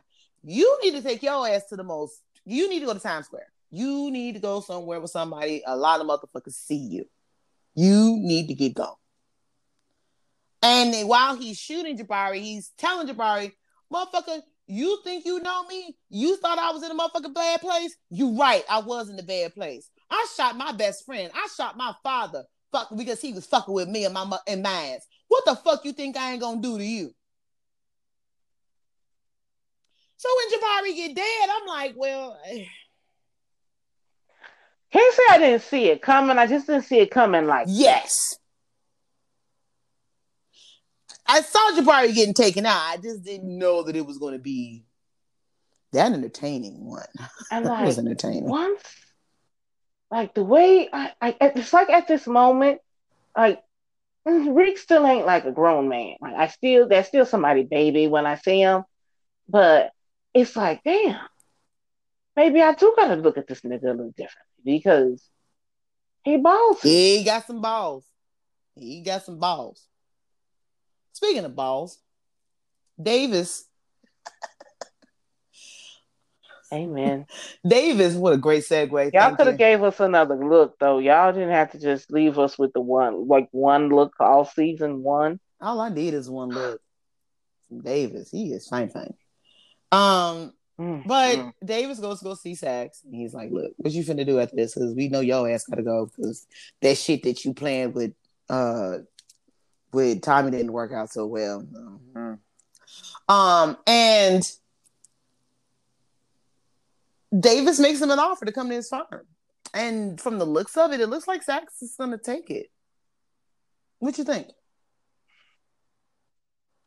You need to take your ass to the most. You need to go to Times Square. You need to go somewhere with somebody. A lot of motherfuckers see you. You need to get going. And while he's shooting Jabari, he's telling Jabari, motherfucker, you think you know me? You thought I was in a motherfucking bad place? You right, I was in a bad place. I shot my best friend. I shot my father fuck because he was fucking with me and my and mine. What the fuck you think I ain't gonna do to you? So when Jabari get dead, I'm like, well. (sighs) Can't say I didn't see it coming. I just didn't see it coming like yes. I saw Jabari getting taken out. I just didn't know that it was going to be that entertaining one. And (laughs) like, was entertaining. Once like the way I, I it's like at this moment, like mm, Rick still ain't like a grown man. Like I still there's still somebody baby when I see him, but it's like damn, maybe I do gotta look at this nigga a little differently because he balls. He got some balls. He got some balls. Speaking of balls, Davis Amen. (laughs) Davis, what a great segue. Y'all could have gave us another look though. Y'all didn't have to just leave us with the one like one look all season one. All I need is one look from Davis. He is fine, fine. Um, mm, but mm. Davis goes to go see Saxe, and he's like, "Look, what you finna do after this? Because we know your ass gotta go because that shit that you planned with uh with Tommy didn't work out so well." Mm-hmm. Um, and Davis makes him an offer to come to his farm. And from the looks of it, it looks like Saxe is going to take it. What you think?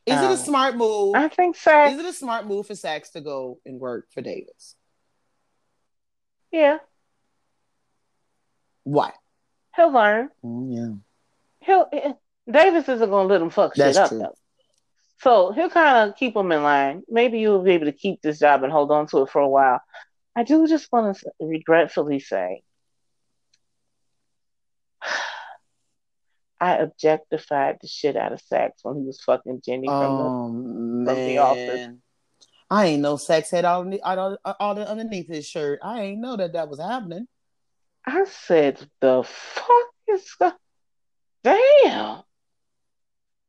Is um, it a um, smart move? I think so. Is it a smart move for Saxe to go and work for Davis? Yeah. Why? He'll learn. Mm, yeah. He'll eh, Davis isn't going to let him fuck That's shit up true. though. So he'll kind of keep him in line. Maybe you'll be able to keep this job and hold on to it for a while. I do just want to regretfully say I objectified the shit out of Saxe when he was fucking Jenny from, oh, the, um, from the office. I ain't know Saxe had all, all, all the underneath his shirt. I ain't know that that was happening. I said, the fuck is that? Damn.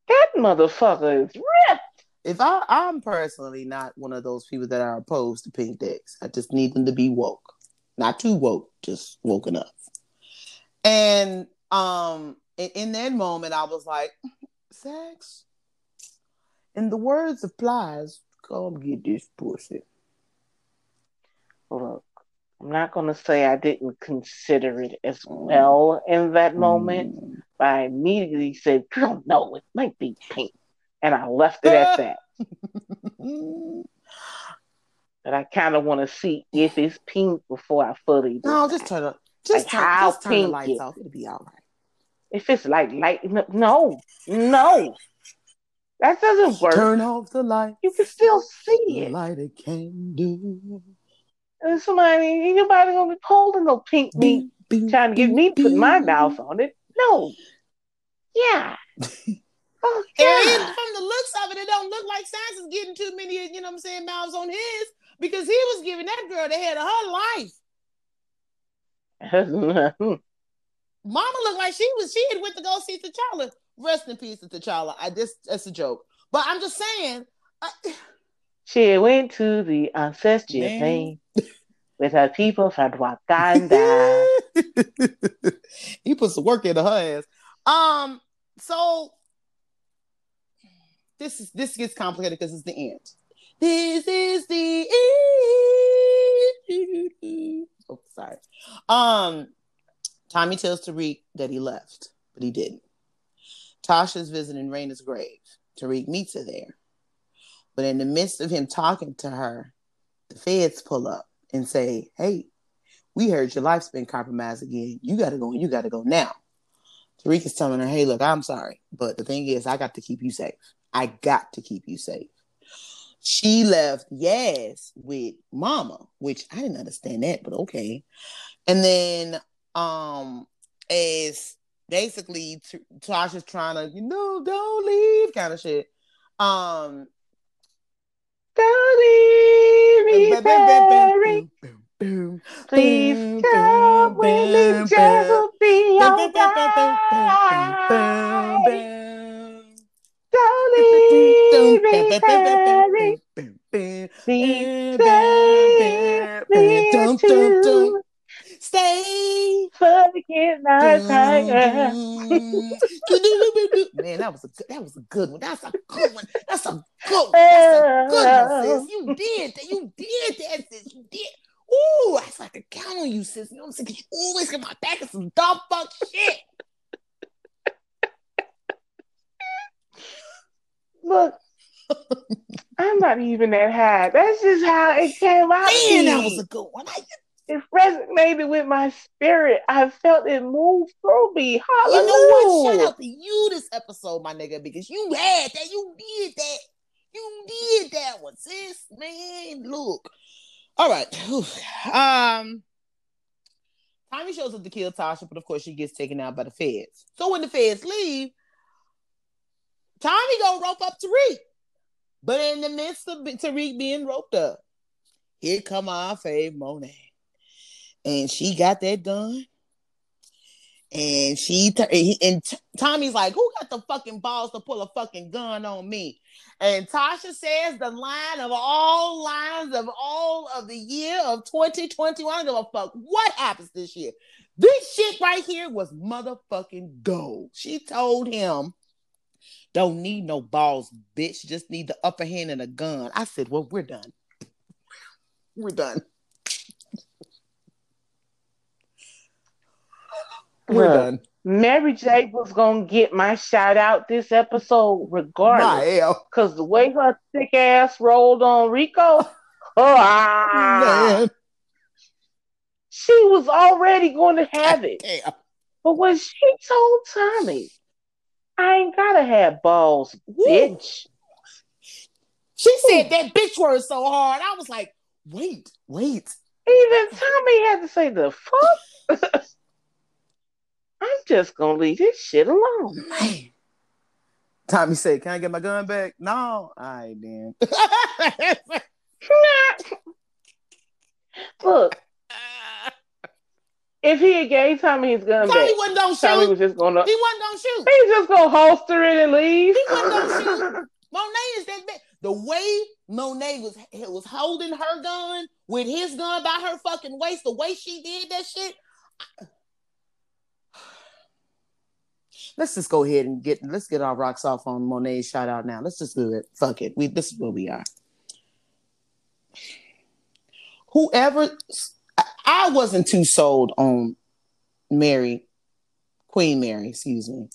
That motherfucker is ripped if I I'm personally not one of those people that are opposed to pink dicks. I just need them to be woke. Not too woke, just woke enough. And um in, that moment I was like, sex. In the words of Plies, come get this pussy. Look, I'm not gonna say I didn't consider it as well in that moment, mm. but I immediately said, "Girl, no, it might be pink." And I left it at (laughs) that. but I kind of want to see if it's pink before I fully. No, just turn it. Just, like turn, how just turn the lights off. It'll be all right. If it's like light, no, no, that doesn't work. Turn off the light. You can still see it. light it can do. And somebody, anybody gonna be holding no pink meat, trying to get me to put my mouth on it? No. Yeah. (laughs) Oh, yeah. And from the looks of it, it don't look like Saxe is getting too many, you know what I'm saying, mouths on his because he was giving that girl the head of her life. (laughs) Mama looked like she was she had went to go see T'Challa. Rest in peace to T'Challa. I just that's a joke. But I'm just saying. I... (sighs) She went to the ancestral thing with her people from Wakanda. (laughs) he put some work into her ass. Um, so this is this gets complicated because it's the end. This is the end. Oh, sorry. Um, Tommy tells Tariq that he left, but he didn't. Tasha's visiting Raina's grave. Tariq meets her there. But in the midst of him talking to her, the feds pull up and say, Hey, we heard your life's been compromised again. You gotta go, you gotta go now. Tariq is telling her, Hey, look, I'm sorry. But the thing is, I got to keep you safe. I got to keep you safe. She left Yaz with Mama, which I didn't understand that, but okay. And then um as basically t- Tasha's trying to, you know, don't leave kind of shit. Um don't leave me, Barry. Please come with me, just will be alright. Don't leave me, Barry. Please stay my tiger. Man, that was a good, that was a good one. That's a good one. That's a good one. That's a good one, sis. You did that. You did that, sis. You did. Ooh, I like to count on you, sis. You know what I'm saying? You always get my back at some dumb fuck shit. Look, I'm not even that high. That's just how it came out. Man, that was a good one. I, it resonated with my spirit. I felt it move through me. Hallelujah. You know what? Shout out to you this episode, my nigga, because you had that. You did that. You did that one, sis. Man, look. All right. Um, Tommy shows up to kill Tasha, but of course she gets taken out by the feds. So when the feds leave, Tommy go rope up Tariq. But in the midst of Tariq being roped up, here come our fave Monet and she got that done. And she and Tommy's like, "Who got the fucking balls to pull a fucking gun on me?" And Tasha says the line of all lines of all of the year of 2021. I don't give a fuck what happens this year. This shit right here was motherfucking gold. She told him, "Don't need no balls, bitch. Just need the upper hand and a gun." I said, "Well, we're done. We're done." We're Look, done. Mary J was gonna get my shout out this episode regardless. Cause the way her thick ass rolled on Rico, oh, (laughs) ah, she was already going to have it. Damn. But when she told Tommy, I ain't gotta have balls, bitch. She said that bitch word so hard. I was like, wait, wait. Even Tommy had to say the fuck. (laughs) I'm just gonna leave this shit alone. Man. Tommy said, Can I get my gun back? No. All right, then. (laughs) Look. If he had gave Tommy his gun Tommy back, wasn't gonna shoot. Tommy was just gonna he wasn't gonna shoot. He's just gonna holster it and leave. He wasn't gonna shoot. Monet is that big. The way Monet was was holding her gun with his gun by her fucking waist, the way she did that shit. I, let's just go ahead and get let's get our rocks off on Monet's shout out now. Let's just do it. Fuck it. We this is where we are. Whoever I wasn't too sold on Mary, Queen Mary, excuse me,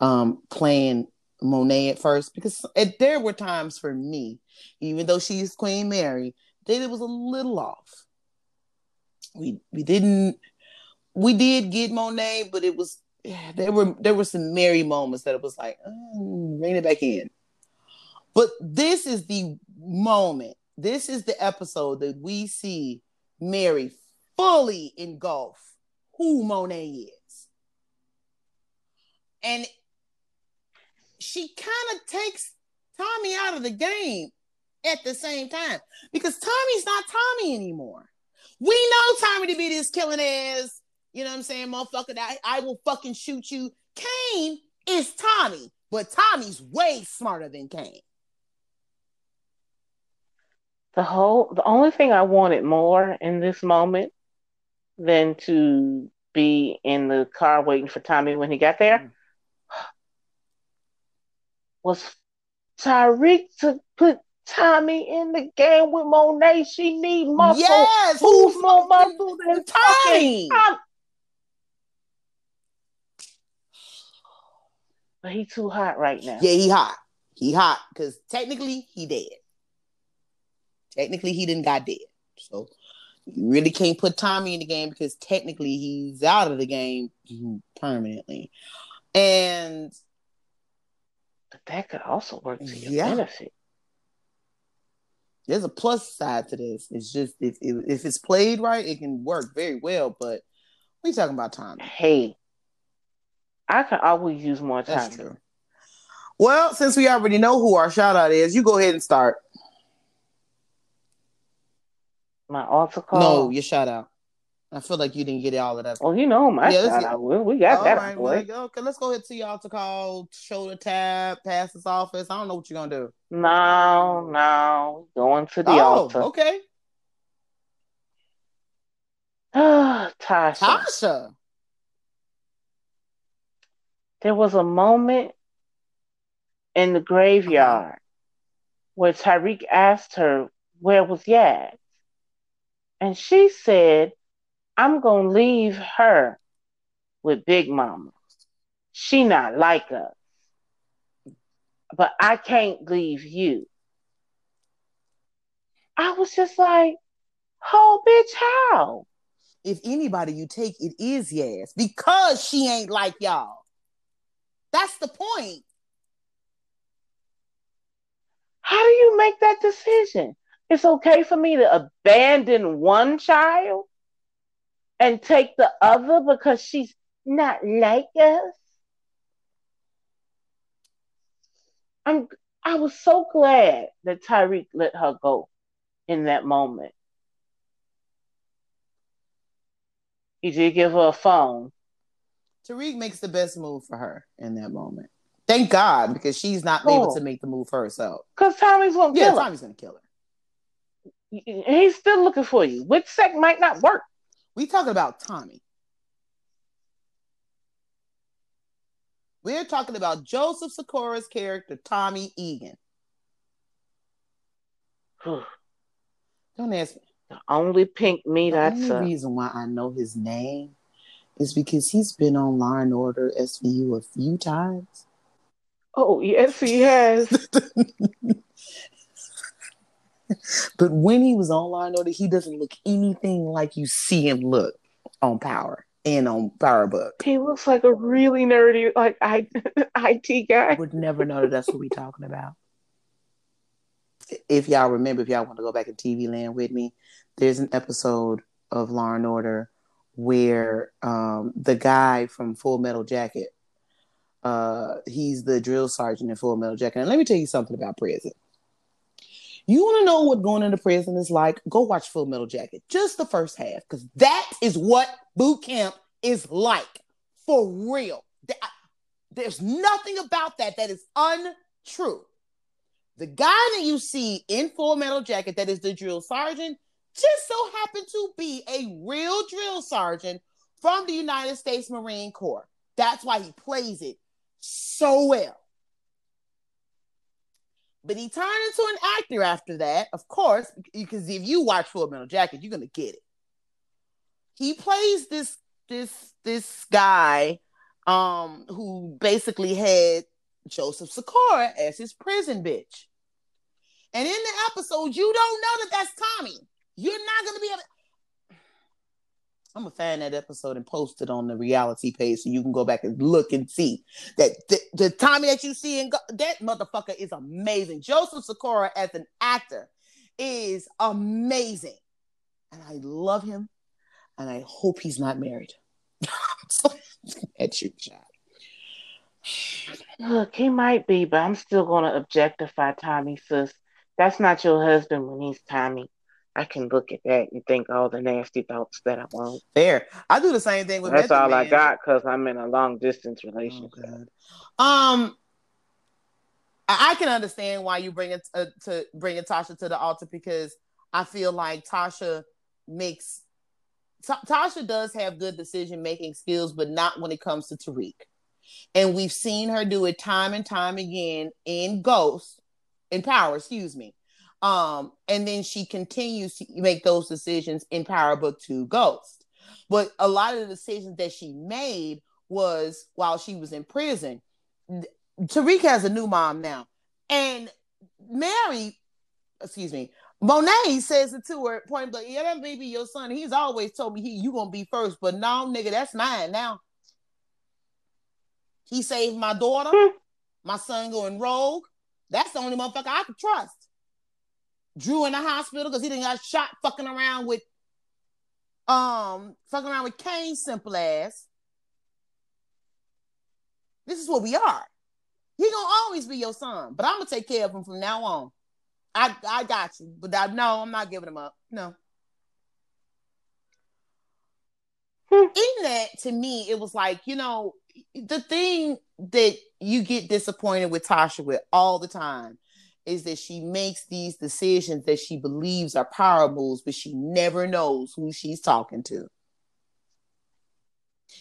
um, playing Monet at first because it, there were times for me, even though she's Queen Mary, that it was a little off. We we didn't we did get Monet, but it was (sighs) there were there were some merry moments that it was like, oh, it back in. But this is the moment. This is the episode that we see Mary fully engulf who Monet is. And she kind of takes Tommy out of the game at the same time because Tommy's not Tommy anymore. We know Tommy to be this killing ass You know what I'm saying, motherfucker? That I will fucking shoot you. Kane is Tommy, but Tommy's way smarter than Kane. The whole, the only thing I wanted more in this moment than to be in the car waiting for Tommy when he got there mm. was Tariq to put Tommy in the game with Monet. She need muscle. Yes, who's more muscle than Tommy? But he too hot right now. Yeah, he hot. He hot because technically he dead. Technically he didn't got dead. So you really can't put Tommy in the game because technically he's out of the game permanently. And but that could also work to your yeah. benefit. There's a plus side to this. It's just if, if, it's played right, it can work very well. But we talking about Tommy. Hey, I can always use more time. That's true. Well, since we already know who our shout out is, you go ahead and start. My altar call? No, your shout out. I feel like you didn't get all of that. Well, you know my yeah, shout out. We got all that. Right, well, okay, let's go ahead to your altar call, shoulder tap, pass this office. I don't know what you're gonna do. No, no, going to the oh, altar. Okay. (sighs) Tasha. Tasha there was a moment in the graveyard uh-huh. where Tariq asked her where was Yaz. And she said, I'm gonna leave her with Big Mama. She not like us. But I can't leave you. I was just like, oh bitch, how? If anybody you take, it is Yaz because she ain't like y'all. That's the point. How do you make that decision? It's okay for me to abandon one child and take the other because she's not like us. I'm I was so glad that Tariq let her go in that moment. He did give her a phone, Tariq makes the best move for her in that moment. Thank God, because she's not able to make the move for herself. Because Tommy's gonna yeah, kill Tommy's gonna kill her. He's still looking for you. Which sect might not work. We talking about Tommy. We're talking about Joseph Sikora's character, Tommy Egan. (sighs) Don't ask me. The only pink meat the I only reason why I know his name is because he's been on Law and Order SVU a few times. Oh, yes, he has. (laughs) but when he was on Law and Order, he doesn't look anything like you see him look on Power and on Power Book. He looks like a really nerdy, like I, (laughs) IT guy. I would never know that that's what we're talking about. If y'all remember, if y'all want to go back in TV land with me, there's an episode of Law and Order where um, the guy from Full Metal Jacket, uh, he's the drill sergeant in Full Metal Jacket. And let me tell you something about prison. You want to know what going into prison is like? Go watch Full Metal Jacket, just the first half, because that is what boot camp is like for real. There's nothing about that that is untrue. The guy that you see in Full Metal Jacket, that is the drill sergeant, just so happened to be a real drill sergeant from the United States Marine Corps. That's why he plays it so well. But he turned into an actor after that, of course, because if you watch Full Metal Jacket, you're gonna get it. He plays this this this guy um who basically had Joseph Sikora as his prison bitch. And in the episode, you don't know that that's Tommy. You're not gonna be able. I'm gonna find that episode and post it on the reality page so you can go back and look and see that the, the Tommy that you see and that motherfucker is amazing. Joseph Sikora as an actor is amazing, and I love him, and I hope he's not married. (laughs) At you, child. Look, he might be, but I'm still gonna objectify Tommy, sis. That's not your husband when he's Tommy. I can look at that and think all the nasty thoughts that I want. Fair. I do the same thing with. That's Method all Man. I got because I'm in a long distance relationship. Oh, um, I can understand why you bring it uh, to bring Tasha to the altar because I feel like Tasha makes Tasha does have good decision making skills, but not when it comes to Tariq. And we've seen her do it time and time again in Ghost, in Power, excuse me. Um, and then she continues to make those decisions in Power Book 2 Ghost. But a lot of the decisions that she made was while she was in prison. Tariq has a new mom now. And Mary, excuse me, Monet says it to her point blank, yeah, that may be your son. He's always told me he you gonna be first, but no, nigga, that's mine now. He saved my daughter, hmm. my son going rogue. That's the only motherfucker I can trust. Dru in the hospital because he didn't got shot fucking around with um fucking around with Kane simple ass. This is what we are. He gonna always be your son, but I'm gonna take care of him from now on. I I got you, but I, no, I'm not giving him up. No. Hmm. In that, to me, it was like you know the thing that you get disappointed with Tasha with all the time is that she makes these decisions that she believes are power moves, but she never knows who she's talking to.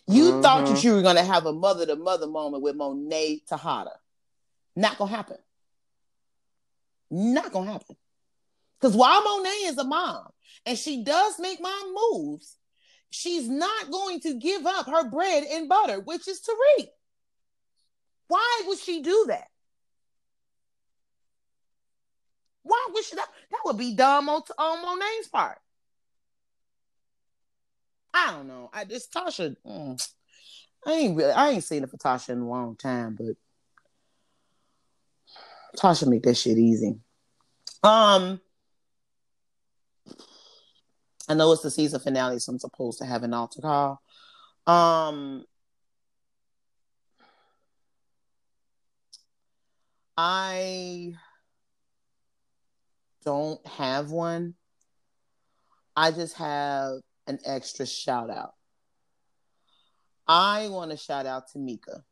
You mm-hmm. thought that you were going to have a mother to mother moment with Monet Tejada. Not going to happen. Not gonna happen. Because while Monet is a mom and she does make mom moves, she's not going to give up her bread and butter, which is Tariq. Why would she do that? Why would she that? That would be dumb on, on Monet's part. I don't know. I just Tasha. Mm, I ain't really. I ain't seen it for Tasha in a long time, but Tasha make that shit easy. Um, I know it's the season finale, so I'm supposed to have an altar call. Um, I don't have one. I just have an extra shout out. I want to shout out to Mika.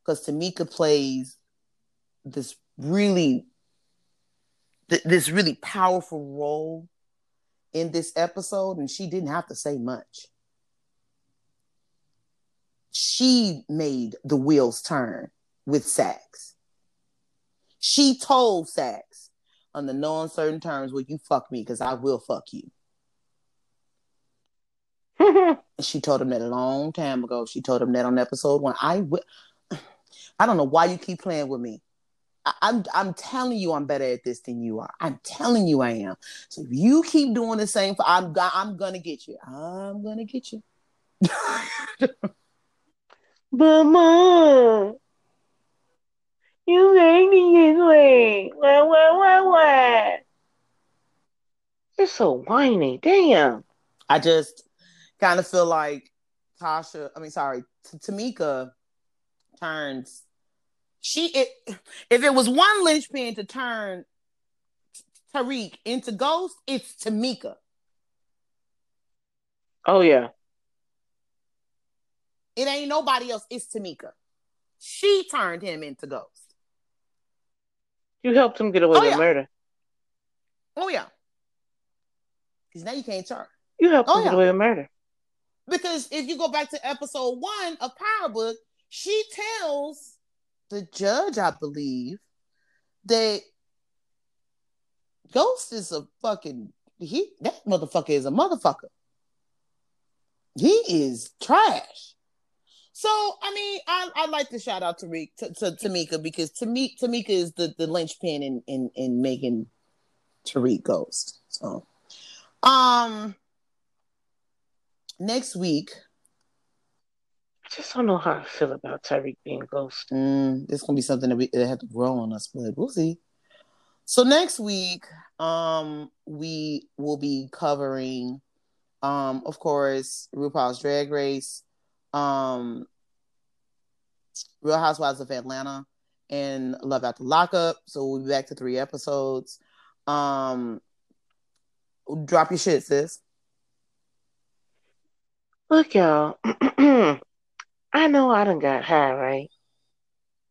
Because Tamika plays this really th- this really powerful role in this episode and she didn't have to say much she made the wheels turn with Saxe. She told Saxe under no uncertain terms, "Will you fuck me? Because I will fuck you." (laughs) she told him that a long time ago. She told him that on episode one. I will. (sighs) I don't know why you keep playing with me. I'm I'm telling you I'm better at this than you are. I'm telling you I am. So if you keep doing the same, I'm I'm gonna get you. I'm gonna get you. (laughs) but mom, You're so whiny. Damn. I just kind of feel like Tasha. I mean, sorry, T- Tamika turns she it, if it was one linchpin to turn Tariq into Ghost, it's Tamika. Oh yeah. It ain't nobody else. It's Tamika. She turned him into Ghost. You helped him get away oh, with yeah. murder. Oh yeah. Because now you can't turn. You helped oh, him yeah. get away with murder. Because if you go back to episode one of Power Book, she tells the judge, I believe, that Ghost is a fucking he that motherfucker is a motherfucker. He is trash. So I mean, I I like to shout out to to, to Tamika because Tamika Tamika is the the linchpin in in in making Tariq Ghost. So, um, next week I just don't know how I feel about Tariq being ghost. Mm, it's gonna be something that we that have to grow on us, but we'll see. So next week, um, we will be covering, um, of course, RuPaul's Drag Race, um, Real Housewives of Atlanta, and Love After Lockup. So we'll be back to three episodes. Um, drop your shit, sis. Look, y'all. (clears throat) I know I done got high, right?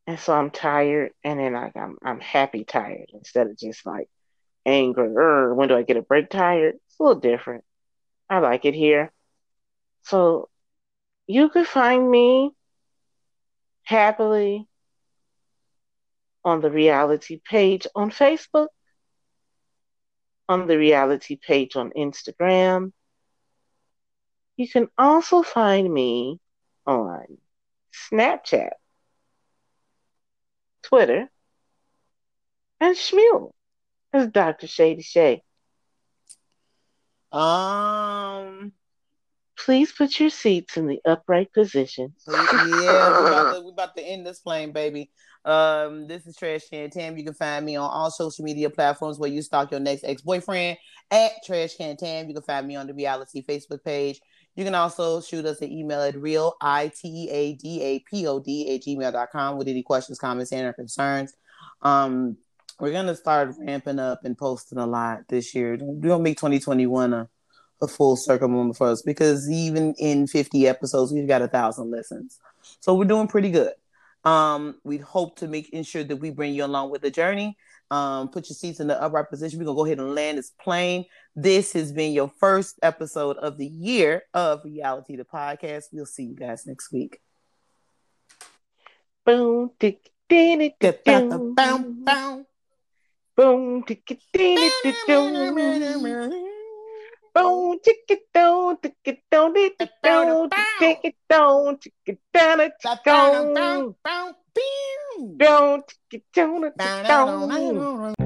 And so I'm tired, and then like I'm I'm happy tired instead of just like anger. When do I get a break tired? It's a little different. I like it here. So you could find me happily on the reality page on Facebook, on the reality page on Instagram. You can also find me on Snapchat, Twitter, and Smule as Dr. Shady Shay. Um, please put your seats in the upright position. (laughs) yeah, we're about, to, we're about to end this plane, baby. Um, this is Trash Can Tam. You can find me on all social media platforms where you stalk your next ex boyfriend at Trash Can Tam. You can find me on the reality Facebook page. You can also shoot us an email at real i t a d a p o d at gmail.com with any questions, comments, and or concerns. Um, we're gonna start ramping up and posting a lot this year. We're gonna make 2021 a a full circle moment for us because even in 50 episodes, we've got a thousand listens. So we're doing pretty good. Um, we hope to make ensure that we bring you along with the journey. Um, put your seats in the upright position. We're gonna go ahead and land this plane. This has been your first episode of the year of Reality the Podcast. We'll see you guys next week. Boom, tick, tick, tick, boom, boom, boom, tick, tick, tick it down, tick it down, tick it down, tick it down, tick it down, tick it down, down, tick it down, down.